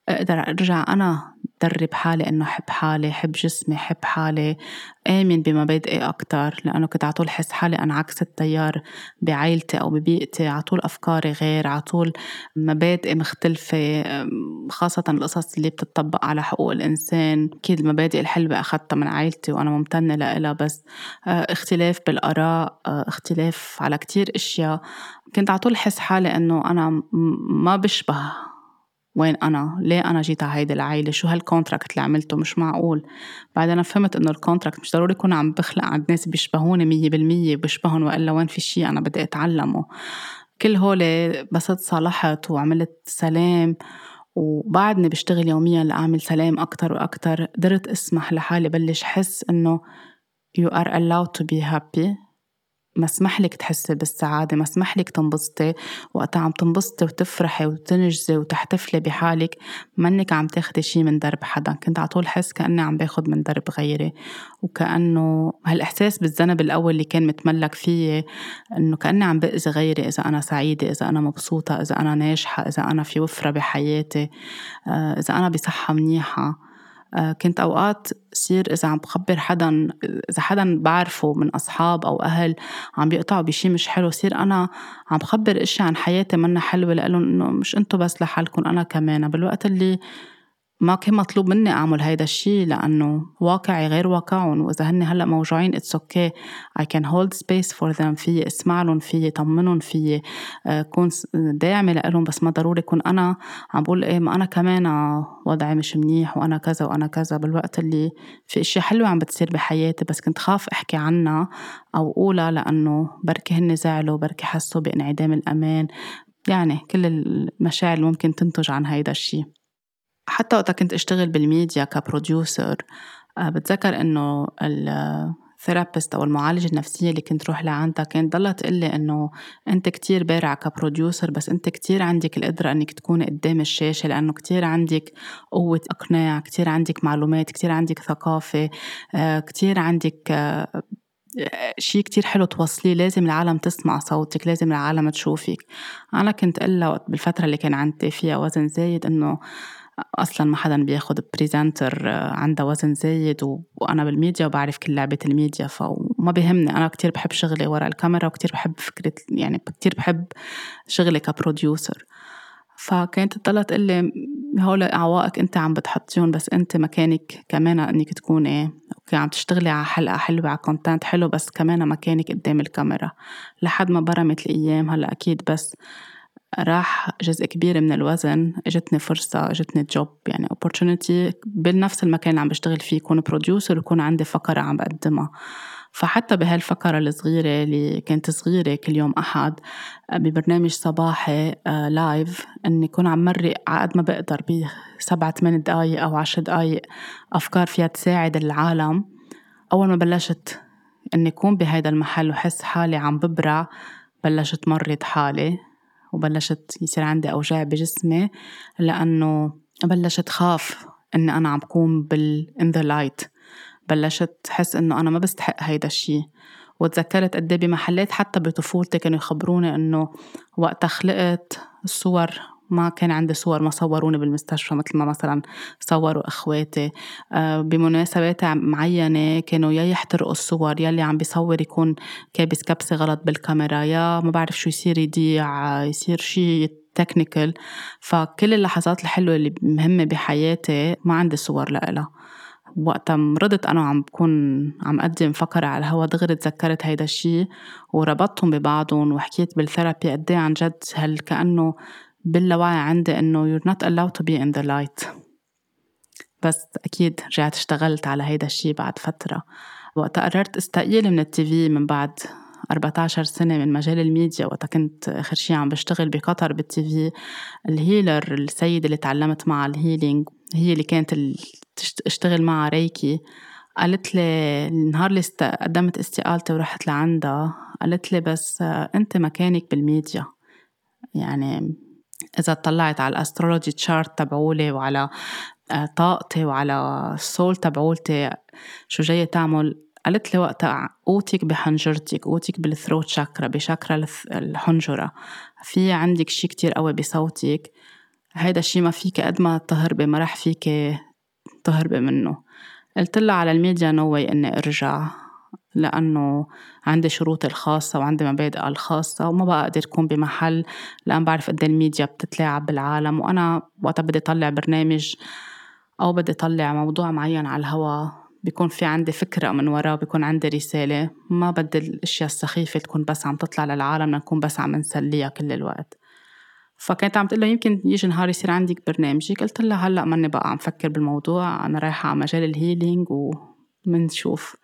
أقدر أرجع أنا درب حالي إنه حب حالي حب جسمي حب حالي. آمن بمبادئي أكتر لأنه كنت عطول حس حالي أنا عكس التيار بعائلتي أو ببيئتي. عطول أفكاري غير عطول مبادئي مختلفة. خاصة القصص اللي بتطبق على حقوق الإنسان. أكيد المبادئ الحلوة أخذتها من عائلتي وأنا ممتنة لها بس آه، اختلاف بالآراء آه، اختلاف على كتير أشياء. كنت عطول حس حالي إنه أنا ما بشبه وين أنا؟ ليه أنا جيت على هيدي العيلة شو هال contract اللي عملته؟ مش معقول. بعدين أنا فهمت إنه ال contract مش ضروري يكون عم بخلق عند ناس بيشبهوني مية بالمية بيشبهن وإلا وين في شي أنا بدي أتعلمه. كل هولي بس تصالحت وعملت سلام وبعدني بشتغل يوميا لأعمل سلام أكتر وأكتر. قدرت أسمح لحالي بلش حس إنه you are allowed to be happy. مسمح لك تحسي بالسعادة مسمح لك تنبسطي. وقت عم تنبسطي وتفرحي وتنجزي وتحتفلي بحالك منك عم تاخدي شي من درب حدا. كنت على طول حس كأني عم باخد من درب غيري. وكأنه هالإحساس بالذنب الأول اللي كان متملك فيي إنه كأني عم بأذي غيري إذا أنا سعيدة إذا أنا مبسوطة إذا أنا ناجحة إذا أنا في وفرة بحياتي آه، إذا أنا بصحة منيحة. كنت أوقات صير إذا عم بخبر حدا إذا حدا بعرفه من أصحاب أو أهل عم بيقطعوا بشي مش حلو صير أنا عم بخبر إشي عن حياتي منا حلوة لإلهم إنه مش أنتو بس لحالكم أنا كمان. بالوقت اللي ما كان مطلوب مني أعمل هيدا الشيء لأنه واقعي غير واقعهم. وإذا هن هلأ موجوعين it's okay I can hold space for them في اسمع لهم في طمنهم في آه، كون داعمه لهم بس ما ضروري كون أنا عم بقول إيه ما أنا كمان وضعي مش منيح وأنا كذا وأنا كذا. بالوقت اللي في اشياء حلوة عم بتصير بحياتي. بس كنت خاف أحكي عنها أو أقولها لأنه بركي هن زعلوا بركي حسوا بانعدام الأمان. يعني كل المشاعر اللي ممكن تنتج عن هيدا الشيء حتى وقت كنت أشتغل بالميديا ك producer آه، بتذكر إنه ال therapist أو المعالجة النفسية اللي كنت روح لعندها كانت ضلها تقول لي إنه أنت كتير بارعة ك producer بس أنت كتير عندك القدرة إنك تكوني قدام الشاشة لأنه كتير عندك قوة إقناع كتير عندك معلومات كتير عندك ثقافة آه، كتير عندك آه، شيء كتير حلو توصليه لازم العالم تسمع صوتك لازم العالم تشوفك. أنا كنت قلها بالفترة اللي كان عندي فيها وزن زايد إنه أصلا ما حدا بياخد presenter آه، عندها وزن زايد وأنا بالميديا وبعرف كل لعبة الميديا فما بيهمني. أنا كتير بحب شغلي ورا الكاميرا وكتير بحب فكرة يعني كتير بحب شغلي ك producer فكانت تضلها تقول لي هول عوائق أنت عم بتحطيهم بس أنت مكانك كمان إنك تكوني okay عم تشتغلي على حلقة حلوة على content حلو بس كمان مكانك قدام الكاميرا. لحد ما برمت الأيام هلأ أكيد بس راح جزء كبير من الوزن اجتني فرصة اجتني job يعني opportunity بنفس المكان اللي عم بشتغل فيه بكون producer وبكون عندي فقرة عم بقدمها. فحتى بهالفقرة الصغيرة اللي كانت صغيرة كل يوم أحد ببرنامج صباحي لايف إني كون عم مرق عقد ما بقدر بسبعة ثمان دقايق أو عشر دقايق أفكار فيها تساعد العالم. أول ما بلشت إني أكون بهيدا المحل وحس حالي عم ببرع بلشت مرض حالي. وبلشت يصير عندي أوجاع بجسمي لأنه بلشت خاف إني أنا عم بكون بال in the light. بلشت حس إنه أنا ما بستحق هيدا الشي. وتذكرت قد إيه بمحلات حتى بطفولتي كانوا يخبروني إنه وقتها خلقت الصور ما كان عندي صور ما صوروني بالمستشفى مثل ما مثلا صوروا إخواتي. آه، بمناسبات معينة كانوا يا يحترقوا الصور يلي عم بيصور يكون كابس كبسة غلط بالكاميرا يا ما بعرف شو يصير يضيع يصير شي technical فكل اللحظات الحلوة اللي مهمة بحياتي ما عندي صور لإلها. وقتها مرضت أنا وعم بكون عم أقدم فقرة على الهوا دغري تذكرت هيدا الشي وربطتهم ببعضهم وحكيت بال therapy قد عن جد هالقد كأنه باللاوعي عندي إنه you're not allowed to be in the light. بس أكيد رجعت اشتغلت على هيدا الشي بعد فترة. وقتها قررت استقيل من ال TV من بعد 14 سنة من مجال الميديا وقتها كنت آخر شي عم بشتغل بقطر بال TV ال healer السيدة اللي تعلمت معها ال healing هي اللي كانت اشتغل معها Reiki قالت لي النهار اللي قدمت استقالتي ورحت لعندها قالت لي بس أنت مكانك بالميديا. يعني إذا اطلعت على ال astrology chart تبعولي وعلى آه، طاقتي وعلى ال soul تبعولتي شو جاية تعمل؟ قالت لي وقتها قوتك بحنجرتك قوتك بال throat chakra ب chakra الحنجرة. في عندك شي كتير قوي بصوتك. هيدا الشي ما فيك قد ما تهربي ما رح فيك تهربي منه. قلت لها على ال media no way إني أرجع. لأنه عندي شروطي الخاصة وعندي مبادئ الخاصة وما بقى أقدر أكون بمحل لأن بعرف قد إيه الميديا بتتلاعب بالعالم وأنا وقتها بدي أطلع برنامج أو بدي أطلع موضوع معين على الهوا بيكون في عندي فكرة من وراه بيكون عندي رسالة. ما بدي الأشياء السخيفة تكون بس عم تطلع للعالم نكون بس عم نسليها كل الوقت. فكانت عم تقول يمكن يجي نهار يصير عندك برنامجك قلت لها هلأ ماني بقى عم فكر بالموضوع أنا رايحة على مجال ال healing ومنشوف.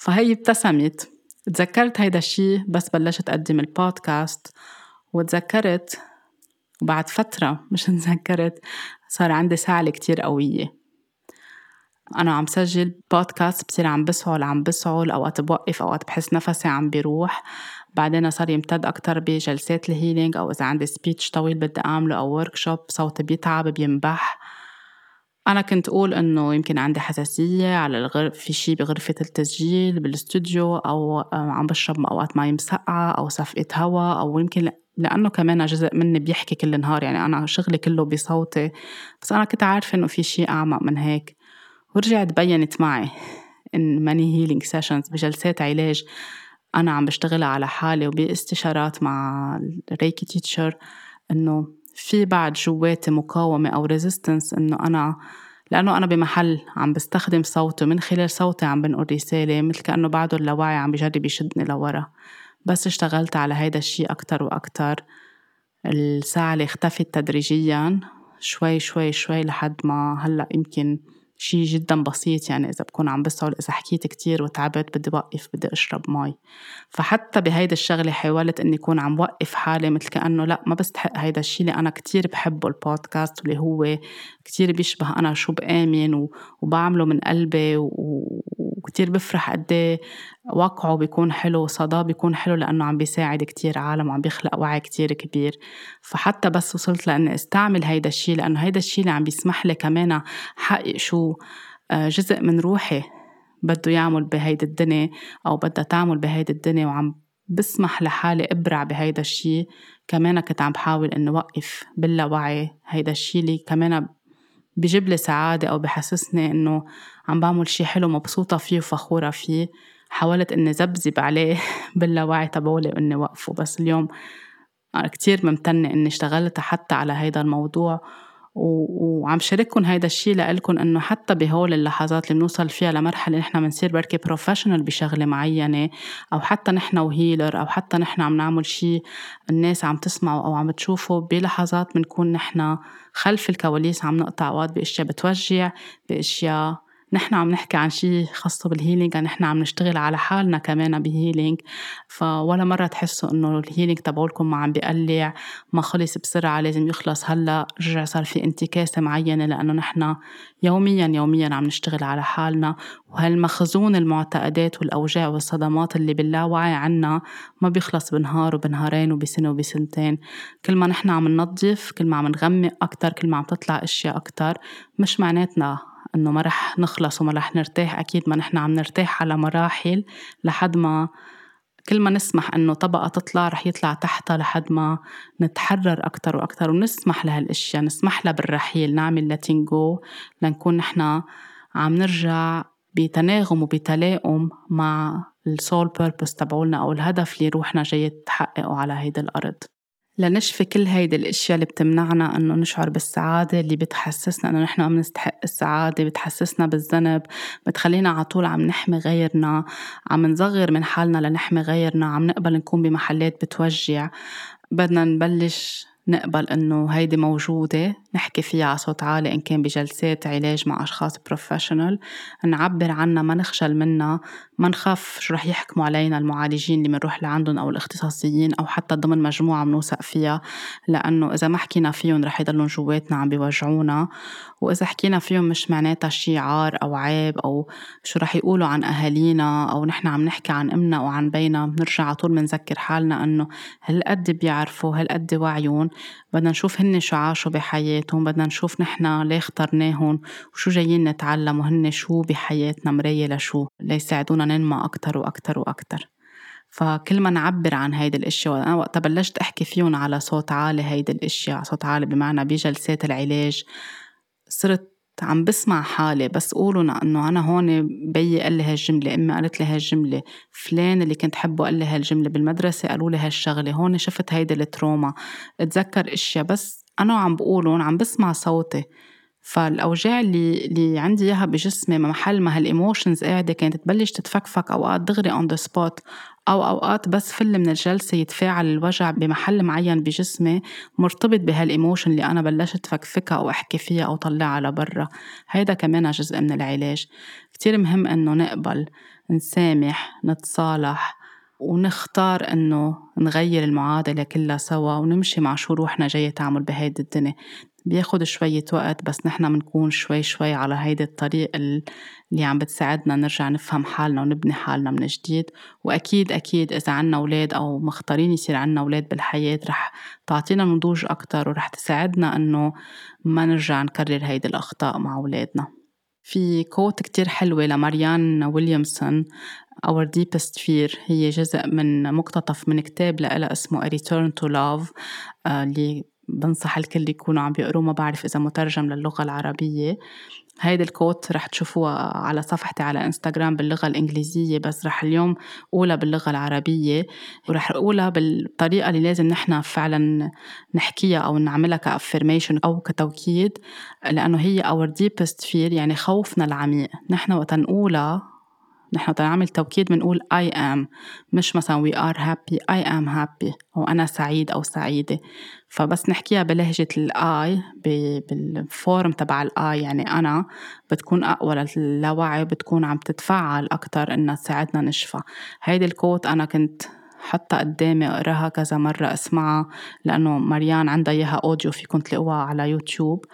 فهي ابتسمت. تذكرت هيدا الشي بس بلشت أقدم البودكاست وتذكرت وبعد فترة مش تذكرت صار عندي سعلة كتير قوية. أنا عم سجل بودكاست بصير عم بسعل عم بسعل أوقات بوقف أوقات بحس نفسي عم بيروح. بعدين صار يمتد أكتر بجلسات ال healing أو إذا عندي speech طويل بدي أعمله أو workshop صوتي بيتعب بينبح. أنا كنت أقول إنه يمكن عندي حساسية على الغرف في شي بغرفة التسجيل بالاستوديو أو عم بشرب أوقات مي مسقعة أو سفقة هوا أو يمكن لأنه كمان جزء مني بيحكي كل النهار يعني أنا شغلي كله بصوتي. بس أنا كنت عارفة إنه في شي أعمق من هيك. ورجعت بينت معي in many healing sessions بجلسات علاج أنا عم بشتغلها على حالي وباستشارات مع ال Reiki teacher إنه في بعد جواتي مقاومة أو resistance إنه أنا لأنه أنا بمحل عم بستخدم صوتي ومن خلال صوتي عم بنقل رسالة مثل كأنه بعده اللاوعي عم بجرب يشدني لورا. بس اشتغلت على هيدا الشي أكتر وأكتر. الساعة اختفت تدريجيا شوي شوي شوي لحد ما هلأ يمكن شي جدا بسيط يعني إذا بكون عم بسعل إذا حكيت كتير وتعبت بدي وقف بدي أشرب مي فحتى بهيدا الشغلة حاولت إني أكون عم وقف حالي مثل كأنه لا ما بستحق هيدا الشي اللي أنا كتير بحبه البودكاست واللي هو كتير بيشبه أنا شو بآمن وبعمله من قلبي وكتير بفرح قد إيه وقعه بيكون حلو وصداه بيكون حلو لأنه عم بيساعد كتير عالم وعم بيخلق وعي كتير كبير. فحتى بس وصلت لأني استعمل هيدا الشي لأنه هيدا الشي اللي عم بيسمح لي كمان حقق شو آه، جزء من روحي. بده يعمل بهيدي الدنيا أو بدها تعمل بهيدي الدنيا وعم بسمح لحالي أبرع بهيدا الشي. كمان كنت عم بحاول إنه وقف باللاوعي هيدا الشي اللي كمان بجيب لي سعادة أو بحسسني إنه عم بعمل شي حلو مبسوطة فيه وفخورة فيه. حاولت إني زبزب عليه باللاوعي تبعولي إني وقفه بس اليوم كتير ممتنة إني اشتغلت حتى على هيدا الموضوع. وعم شارككم هيدا الشيء لإلكم إنه حتى بهول اللحظات اللي بنوصل فيها لمرحلة نحن بنصير بركي بروفيشنال بشغلة معينة أو حتى نحن وهيلر أو حتى نحن عم نعمل شيء الناس عم تسمعه أو عم تشوفه بلحظات بنكون نحن خلف الكواليس عم نقطع أوقات بأشياء بتوجع بأشياء نحن عم نحكي عن شيء خاصة بال healing نحن عم نشتغل على حالنا كمان ب healing فولا مرة تحسوا إنه ال healing تبعولكم ما عم بيقلع ما خلص بسرعة لازم يخلص. هلأ رجع صار في انتكاسة معينة لأنه نحن يوميا يوميا عم نشتغل على حالنا. وهالمخزون المعتقدات والأوجاع والصدمات اللي باللاوعي عنا ما بيخلص بنهار وبنهارين وبسنة وبسنتين. كل ما نحن عم ننظف كل ما عم نغمق أكتر كل ما عم تطلع أشياء أكتر مش معناتنا إنه ما رح نخلص وما رح نرتاح. أكيد ما نحن عم نرتاح على مراحل لحد ما كل ما نسمح إنه طبقة تطلع رح يطلع تحتها لحد ما نتحرر أكثر وأكثر ونسمح لهالأشياء نسمح لها بالرحيل نعمل لاتين جو لنكون نحن عم نرجع بتناغم وبتلائم مع السول بيربس تبعولنا أو الهدف اللي روحنا جاي تحققه على هيدي الأرض. لنشفي كل هيدي الأشياء اللي بتمنعنا إنه نشعر بالسعادة اللي بتحسسنا إنه نحن عم نستحق السعادة بتحسسنا بالذنب بتخلينا على طول عم نحمي غيرنا عم نصغر من حالنا لنحمي غيرنا عم نقبل نكون بمحلات بتوجع. بدنا نبلش نقبل إنه هيدي موجودة نحكي فيها على صوت عالي إن كان بجلسات علاج مع أشخاص بروفيشنال نعبر عنها ما نخجل منها ما نخاف شو رح يحكموا علينا المعالجين اللي بنروح لعندهم أو الاختصاصيين أو حتى ضمن مجموعة بنوثق فيها. لأنه إذا ما حكينا فيهم رح يضلون جواتنا عم بيوجعونا. وإذا حكينا فيهم مش معناتها شي عار أو عيب أو شو رح يقولوا عن أهالينا أو نحن عم نحكي عن أمنا وعن بينا بنرجع على طول بنذكر حالنا إنه هالقد بيعرفوا هالقد وعيون بدنا نشوف هن شو عاشوا بحياتهم بدنا نشوف نحن ليه اخترناهم وشو جايين نتعلم وهن شو بحياتنا مراية لشو ليساعدونا ننمى أكتر وأكتر وأكتر. فكل ما نعبر عن هيدي الأشياء وأنا وقت بلشت أحكي فيهم على صوت عالي هيدي الأشياء صوت عالي بمعنى بجلسات العلاج. صرت عم بسمع حالي بس قولوا إنه أنا هون بيي قال لي هالجملة إمي قالت لي هالجملة فلان اللي كنت حبه قال لي هالجملة بالمدرسة قالوا لي هالشغلة هون شفت هيدي ال trauma. اتذكر إشياء بس أنا عم بقولهم عم بسمع صوتي. فالأوجاع اللي اللي عندي إياها بجسمي محل ما هال emotions قاعدة كانت تبلش تتفكفك أوقات دغري on the spot أو أوقات بس فل من الجلسة يتفاعل الوجع بمحل معين بجسمي مرتبط بهالإيموشن اللي أنا بلشت فكفكها أو أحكي فيها أو طلعها لبرا. هيدا كمان جزء من العلاج. كتير مهم إنه نقبل نسامح نتصالح ونختار إنه نغير المعادلة كلها سوا ونمشي مع شو روحنا جاية تعمل بهيدي الدنيا. بياخد شوية وقت بس نحن بنكون شوي شوي على هيدا الطريق اللي عم بتساعدنا نرجع نفهم حالنا ونبني حالنا من جديد. وأكيد أكيد إذا عنا أولاد أو مختارين يصير عنا أولاد بالحياة رح تعطينا نضوج أكتر ورح تساعدنا إنه ما نرجع نكرر هيدي الأخطاء مع أولادنا. في كوت كتير حلوة لماريان ويليامسون Our Deepest Fear هي جزء من مقتطف من كتاب لها اسمه A Return to Love آه، اللي بنصح الكل يكونوا عم بيقروه. ما بعرف إذا مترجم للغة العربية. هيدي الكوت رح تشوفوها على صفحتي على إنستغرام باللغة الإنجليزية بس رح اليوم أولى باللغة العربية. ورح أقولها بالطريقة اللي لازم نحن فعلا نحكيها أو نعملها ك affirmation أو كتوكيد لأنه هي our deepest fear يعني خوفنا العميق. نحن وقت نقولها نحن نعمل توكيد بنقول I am مش مثلا we are happy I am happy أو أنا سعيد أو سعيدة. فبس نحكيها بلهجة ال I بال form تبع ال I يعني أنا بتكون أقوى لللاوعي بتكون عم تتفعل أكتر إنها تساعدنا نشفى. هيدي الكوت أنا كنت حتى قدامي أقراها كذا مرة أسمعها لأنه مريان عندها إياها أوديو فيكم تلاقوها على يوتيوب.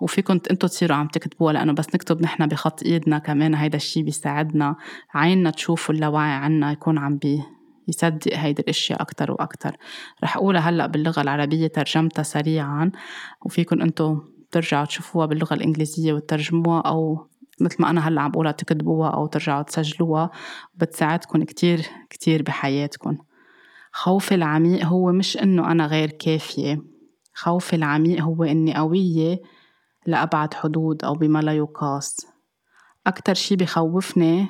وفيكم أنتم تصيروا عم تكتبوها لأنه بس نكتب نحن بخط إيدنا كمان هيدا الشيء بيساعدنا عيننا تشوف اللاوعي عنا يكون عم بي يصدق هيدي الاشياء أكثر وأكثر رح أقولها هلأ باللغة العربية ترجمتها سريعا وفيكم أنتم ترجعوا تشوفوها باللغة الإنجليزية وترجموها أو مثل ما أنا هلأ عم بقولها تكتبوها أو ترجعوا تسجلوها بتساعدكم كتير كتير بحياتكم خوفي العميق هو مش إنه أنا غير كافية خوفي العميق هو إني قوية لأبعد حدود أو بما لا يقاس. أكتر شي بخوفني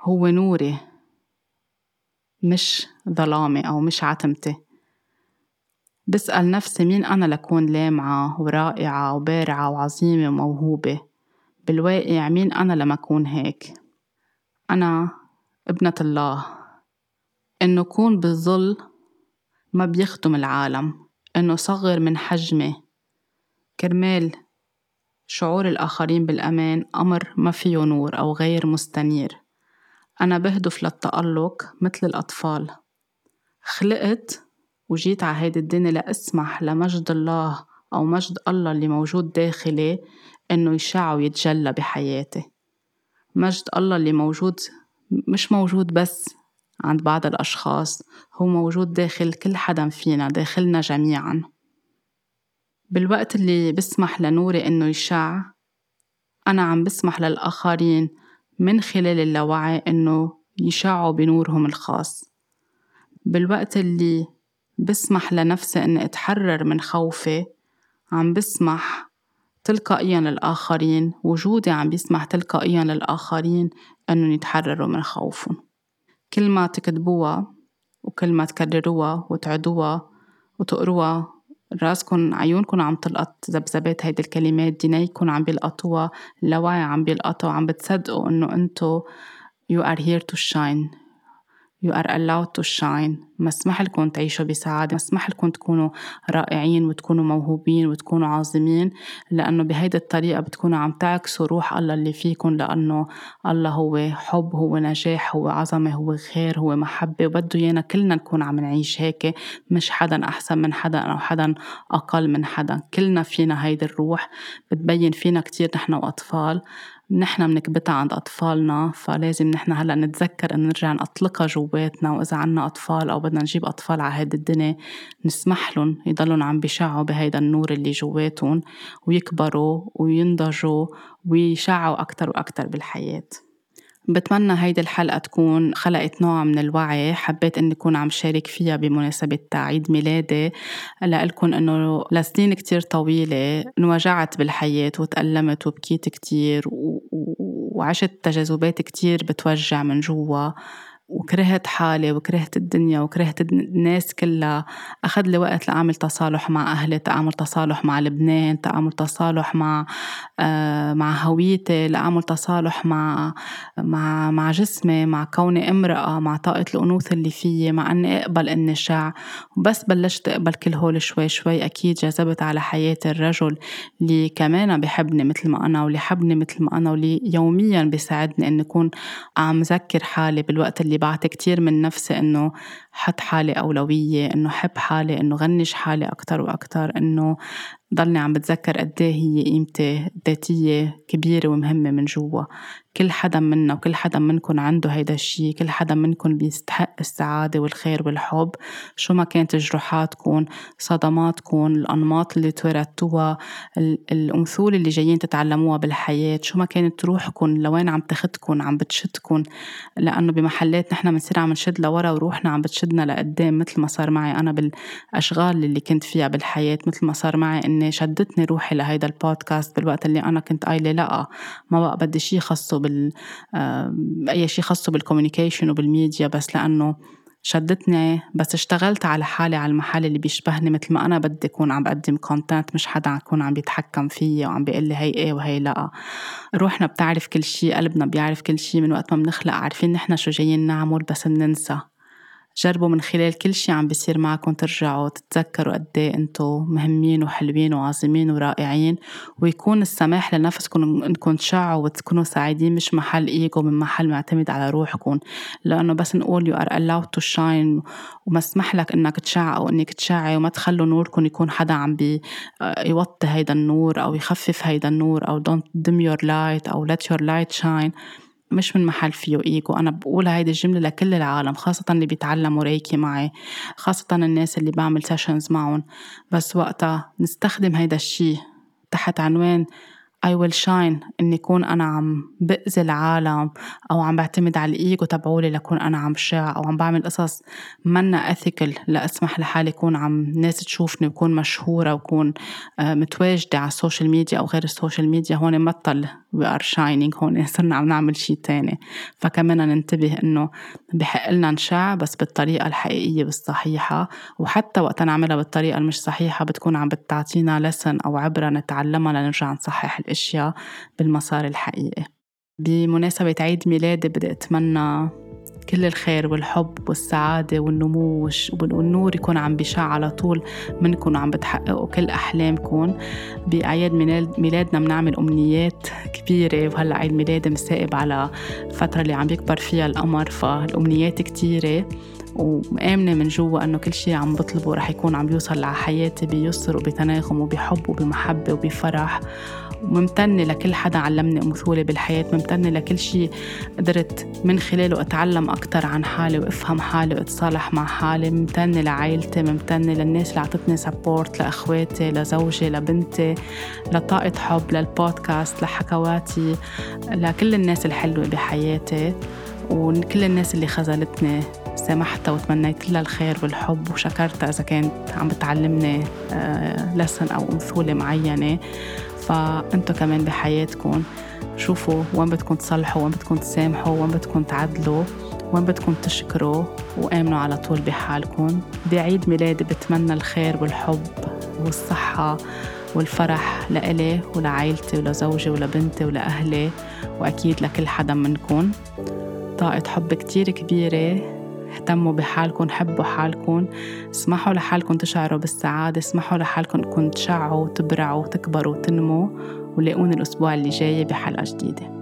هو نوري مش ظلامي أو مش عتمتي. بسأل نفسي مين أنا لكون لامعة ورائعة وبارعة وعظيمة وموهوبة. بالواقع مين أنا لما أكون هيك؟ أنا ابنة الله. إنه كون بالظل ما بيخدم العالم. إنه صغر من حجمي. كرمال شعور الآخرين بالأمان أمر ما فيه نور أو غير مستنير. أنا بهدف للتألق مثل الأطفال. خلقت وجيت على هيدي الدنيا لأسمح لمجد الله أو مجد الله اللي موجود داخلي إنه يشع ويتجلى بحياتي. مجد الله اللي موجود مش موجود بس عند بعض الأشخاص هو موجود داخل كل حدا فينا داخلنا جميعا. بالوقت اللي بسمح لنوري إنه يشع أنا عم بسمح للآخرين من خلال اللاوعي إنه يشعوا بنورهم الخاص. بالوقت اللي بسمح لنفسي إني أتحرر من خوفي عم بسمح تلقائيا للآخرين وجودي عم بيسمح تلقائيا للآخرين أنهم يتحرروا من خوفهم. كل ما تكتبوها وكل ما تكرروها وتعدوها وتقروها راسكن عيونكن عم تلقط ذبذبات هيدي الكلمات. دينيكن عم بيلقطوها. اللاوعي عم بيلقطوا عم بتصدقوا إنه أنتو you are here to shine. You are allowed to shine. مسمح لكم تعيشوا بسعادة. مسمح لكم تكونوا رائعين وتكونوا موهوبين وتكونوا عظيمين لأنه بهيدي الطريقة بتكونوا عم تعكسوا روح الله اللي فيكم لأنه الله هو حب هو نجاح هو عظمة هو خير هو محبة وبده إيانا كلنا نكون عم نعيش هيك. مش حدا أحسن من حدا أو حدا أقل من حدا. كلنا فينا هيدي الروح. بتبين فينا كتير نحن وأطفال. نحن بنكبتها عند أطفالنا فلازم نحن هلأ نتذكر إن نرجع نطلقها جواتنا وإذا عنا أطفال أو بدنا نجيب أطفال على هيدي الدنيا نسمح لهم يضلون عم بيشعوا بهيدا النور اللي جواتهم ويكبروا وينضجوا ويشعوا أكتر وأكتر بالحياة. بتمنى هيدي الحلقة تكون خلقت نوع من الوعي حبيت إني أكون عم شارك فيها بمناسبة عيد ميلادي. لألكن إنه لسنين كتير طويلة انوجعت بالحياة وتألمت وبكيت كتير وعشت تجاذبات كتير بتوجع من جوا. وكرهت حالي وكرهت الدنيا وكرهت الناس كلها. أخذ لي وقت لأعمل تصالح مع أهلي تأعمل تصالح مع لبنان تأعمل تصالح مع آه مع هويتي لأعمل تصالح مع مع مع جسمي مع كوني امرأة مع طاقة الأنوثة اللي فيي مع أني أقبل إني شع وبس بلشت أقبل كل هول شوي شوي أكيد جذبت على حياتي الرجل اللي كمان بحبني مثل ما أنا واللي حبني مثل ما أنا واللي يوميا بيساعدني إني أكون عم ذكر حالي بالوقت اللي بعت كتير من نفسي إنه حط حالي أولوية إنه حب حالي إنه غنج حالي أكتر وأكتر إنه ضلني عم بتذكر قد إيه هي قيمتي الذاتية كبيرة ومهمة من جوا. كل حدا منا وكل حدا منكم عنده هيدا الشي كل حدا منكم بيستحق السعادة والخير والحب. شو ما كانت جروحاتكم صدماتكم الأنماط اللي تورثتوها الأمثول اللي جايين تتعلموها بالحياة شو ما كانت روحكم لوين عم تاخدكم عم بتشدكم لأنه بمحلات نحن بنصير عم نشد لورا وروحنا عم بتشدنا لقدام مثل ما صار معي أنا بالأشغال اللي كنت فيها بالحياة مثل ما صار معي إني شدتني روحي لهيدا البودكاست بالوقت اللي أنا كنت قايلة لأ ما بقى بدي شي خصه بال أي شي خصه بال communication وبالميديا بس لأنه شدتني بس اشتغلت على حالي على المحل اللي بيشبهني مثل ما أنا بدي أكون عم بقدم content مش حدا يكون عم بيتحكم فيي وعم بيقول لي هي إيه وهي لأ. روحنا بتعرف كل شي قلبنا بيعرف كل شي من وقت ما بنخلق عارفين نحن شو جايين نعمل بس بننسى. جربوا من خلال كل شي عم بيصير معكم ترجعوا تتذكروا قد إيه إنتو مهمين وحلوين وعظيمين ورائعين ويكون السماح لنفسكم إنكم تشعوا وتكونوا سعيدين. مش محل إيجو من محل معتمد على روحكم. لأنه بس نقول you are allowed to shine ومسمح لك إنك تشع أو إنك تشعي وما تخلوا نوركم يكون حدا عم بي آه، يوطي هيدا النور أو يخفف هيدا النور أو don't dim your light أو let your light shine. مش من محل فيه إيجو. أنا بقول هيدي الجملة لكل العالم خاصة اللي بيتعلموا Reiki معي خاصة الناس اللي بعمل sessions معهم. بس وقتها نستخدم هيدا الشي تحت عنوان I will shine إني كون أنا عم بأذي العالم أو عم بعتمد على الإيجو تبعولي لكون أنا عم شاع أو عم بعمل قصص منا ethical لأسمح لحالي كون عم ناس تشوفني وكون مشهورة وكون آه، متواجدة على ال social media أو غير ال social media هون بطل we are shining هون صرنا عم نعمل شي تاني. فكمان ننتبه إنه بحق لنا نشع بس بالطريقة الحقيقية والصحيحة وحتى وقت نعملها بالطريقة المش صحيحة بتكون عم بتعطينا لسن أو عبرة نتعلمها لنرجع نصحح الأشياء بالمسار الحقيقي. بمناسبة عيد ميلادي بدي أتمنى كل الخير والحب والسعادة والنمو والنور يكون عم بيشع على طول. منكم وعم بتحققوا كل أحلامكم. بأعياد ميلادنا بنعمل أمنيات كبيرة وهلأ عيد ميلادي مسائب على الفترة اللي عم يكبر فيها القمر فالأمنيات كتيرة. ومآمنة من جوا إنه كل شيء عم بطلبه رح يكون عم بيوصل على حياتي بيسر وبتناغم وبحب وبمحبة وبفرح. وممتنة لكل حدا علمني أمثولة بالحياة ممتنة لكل شيء قدرت من خلاله أتعلم أكتر عن حالي وأفهم حالي وأتصالح مع حالي. ممتنة لعائلتي ممتنة للناس اللي عطتني سبورت لأخواتي لزوجي لبنتي لطاقة حب للبودكاست لحكواتي لكل الناس الحلوة بحياتي. وكل الناس اللي خذلتني سامحتها وتمنيت لها الخير والحب. وشكرتها إذا كانت عم بتعلمني لسن آه، أو أمثولة معينة. فأنتوا كمان بحياتكم شوفوا وين بدكم تصلحوا وين بدكم تسامحوا وين بدكم تعدلوا وين بدكم تشكروا وآمنوا على طول بحالكم. بعيد ميلادي بتمنى الخير والحب والصحة والفرح لإلي ولعائلتي ولزوجي ولبنتي ولأهلي وأكيد لكل حدا منكم. طاقة حب كتير كبيرة اهتموا بحالكم حبوا حالكم اسمحوا لحالكم تشعروا بالسعادة اسمحوا لحالكم انكم تشعوا وتبرعوا وتكبروا وتنموا ولاقوني الأسبوع اللي جاي بحلقة جديدة.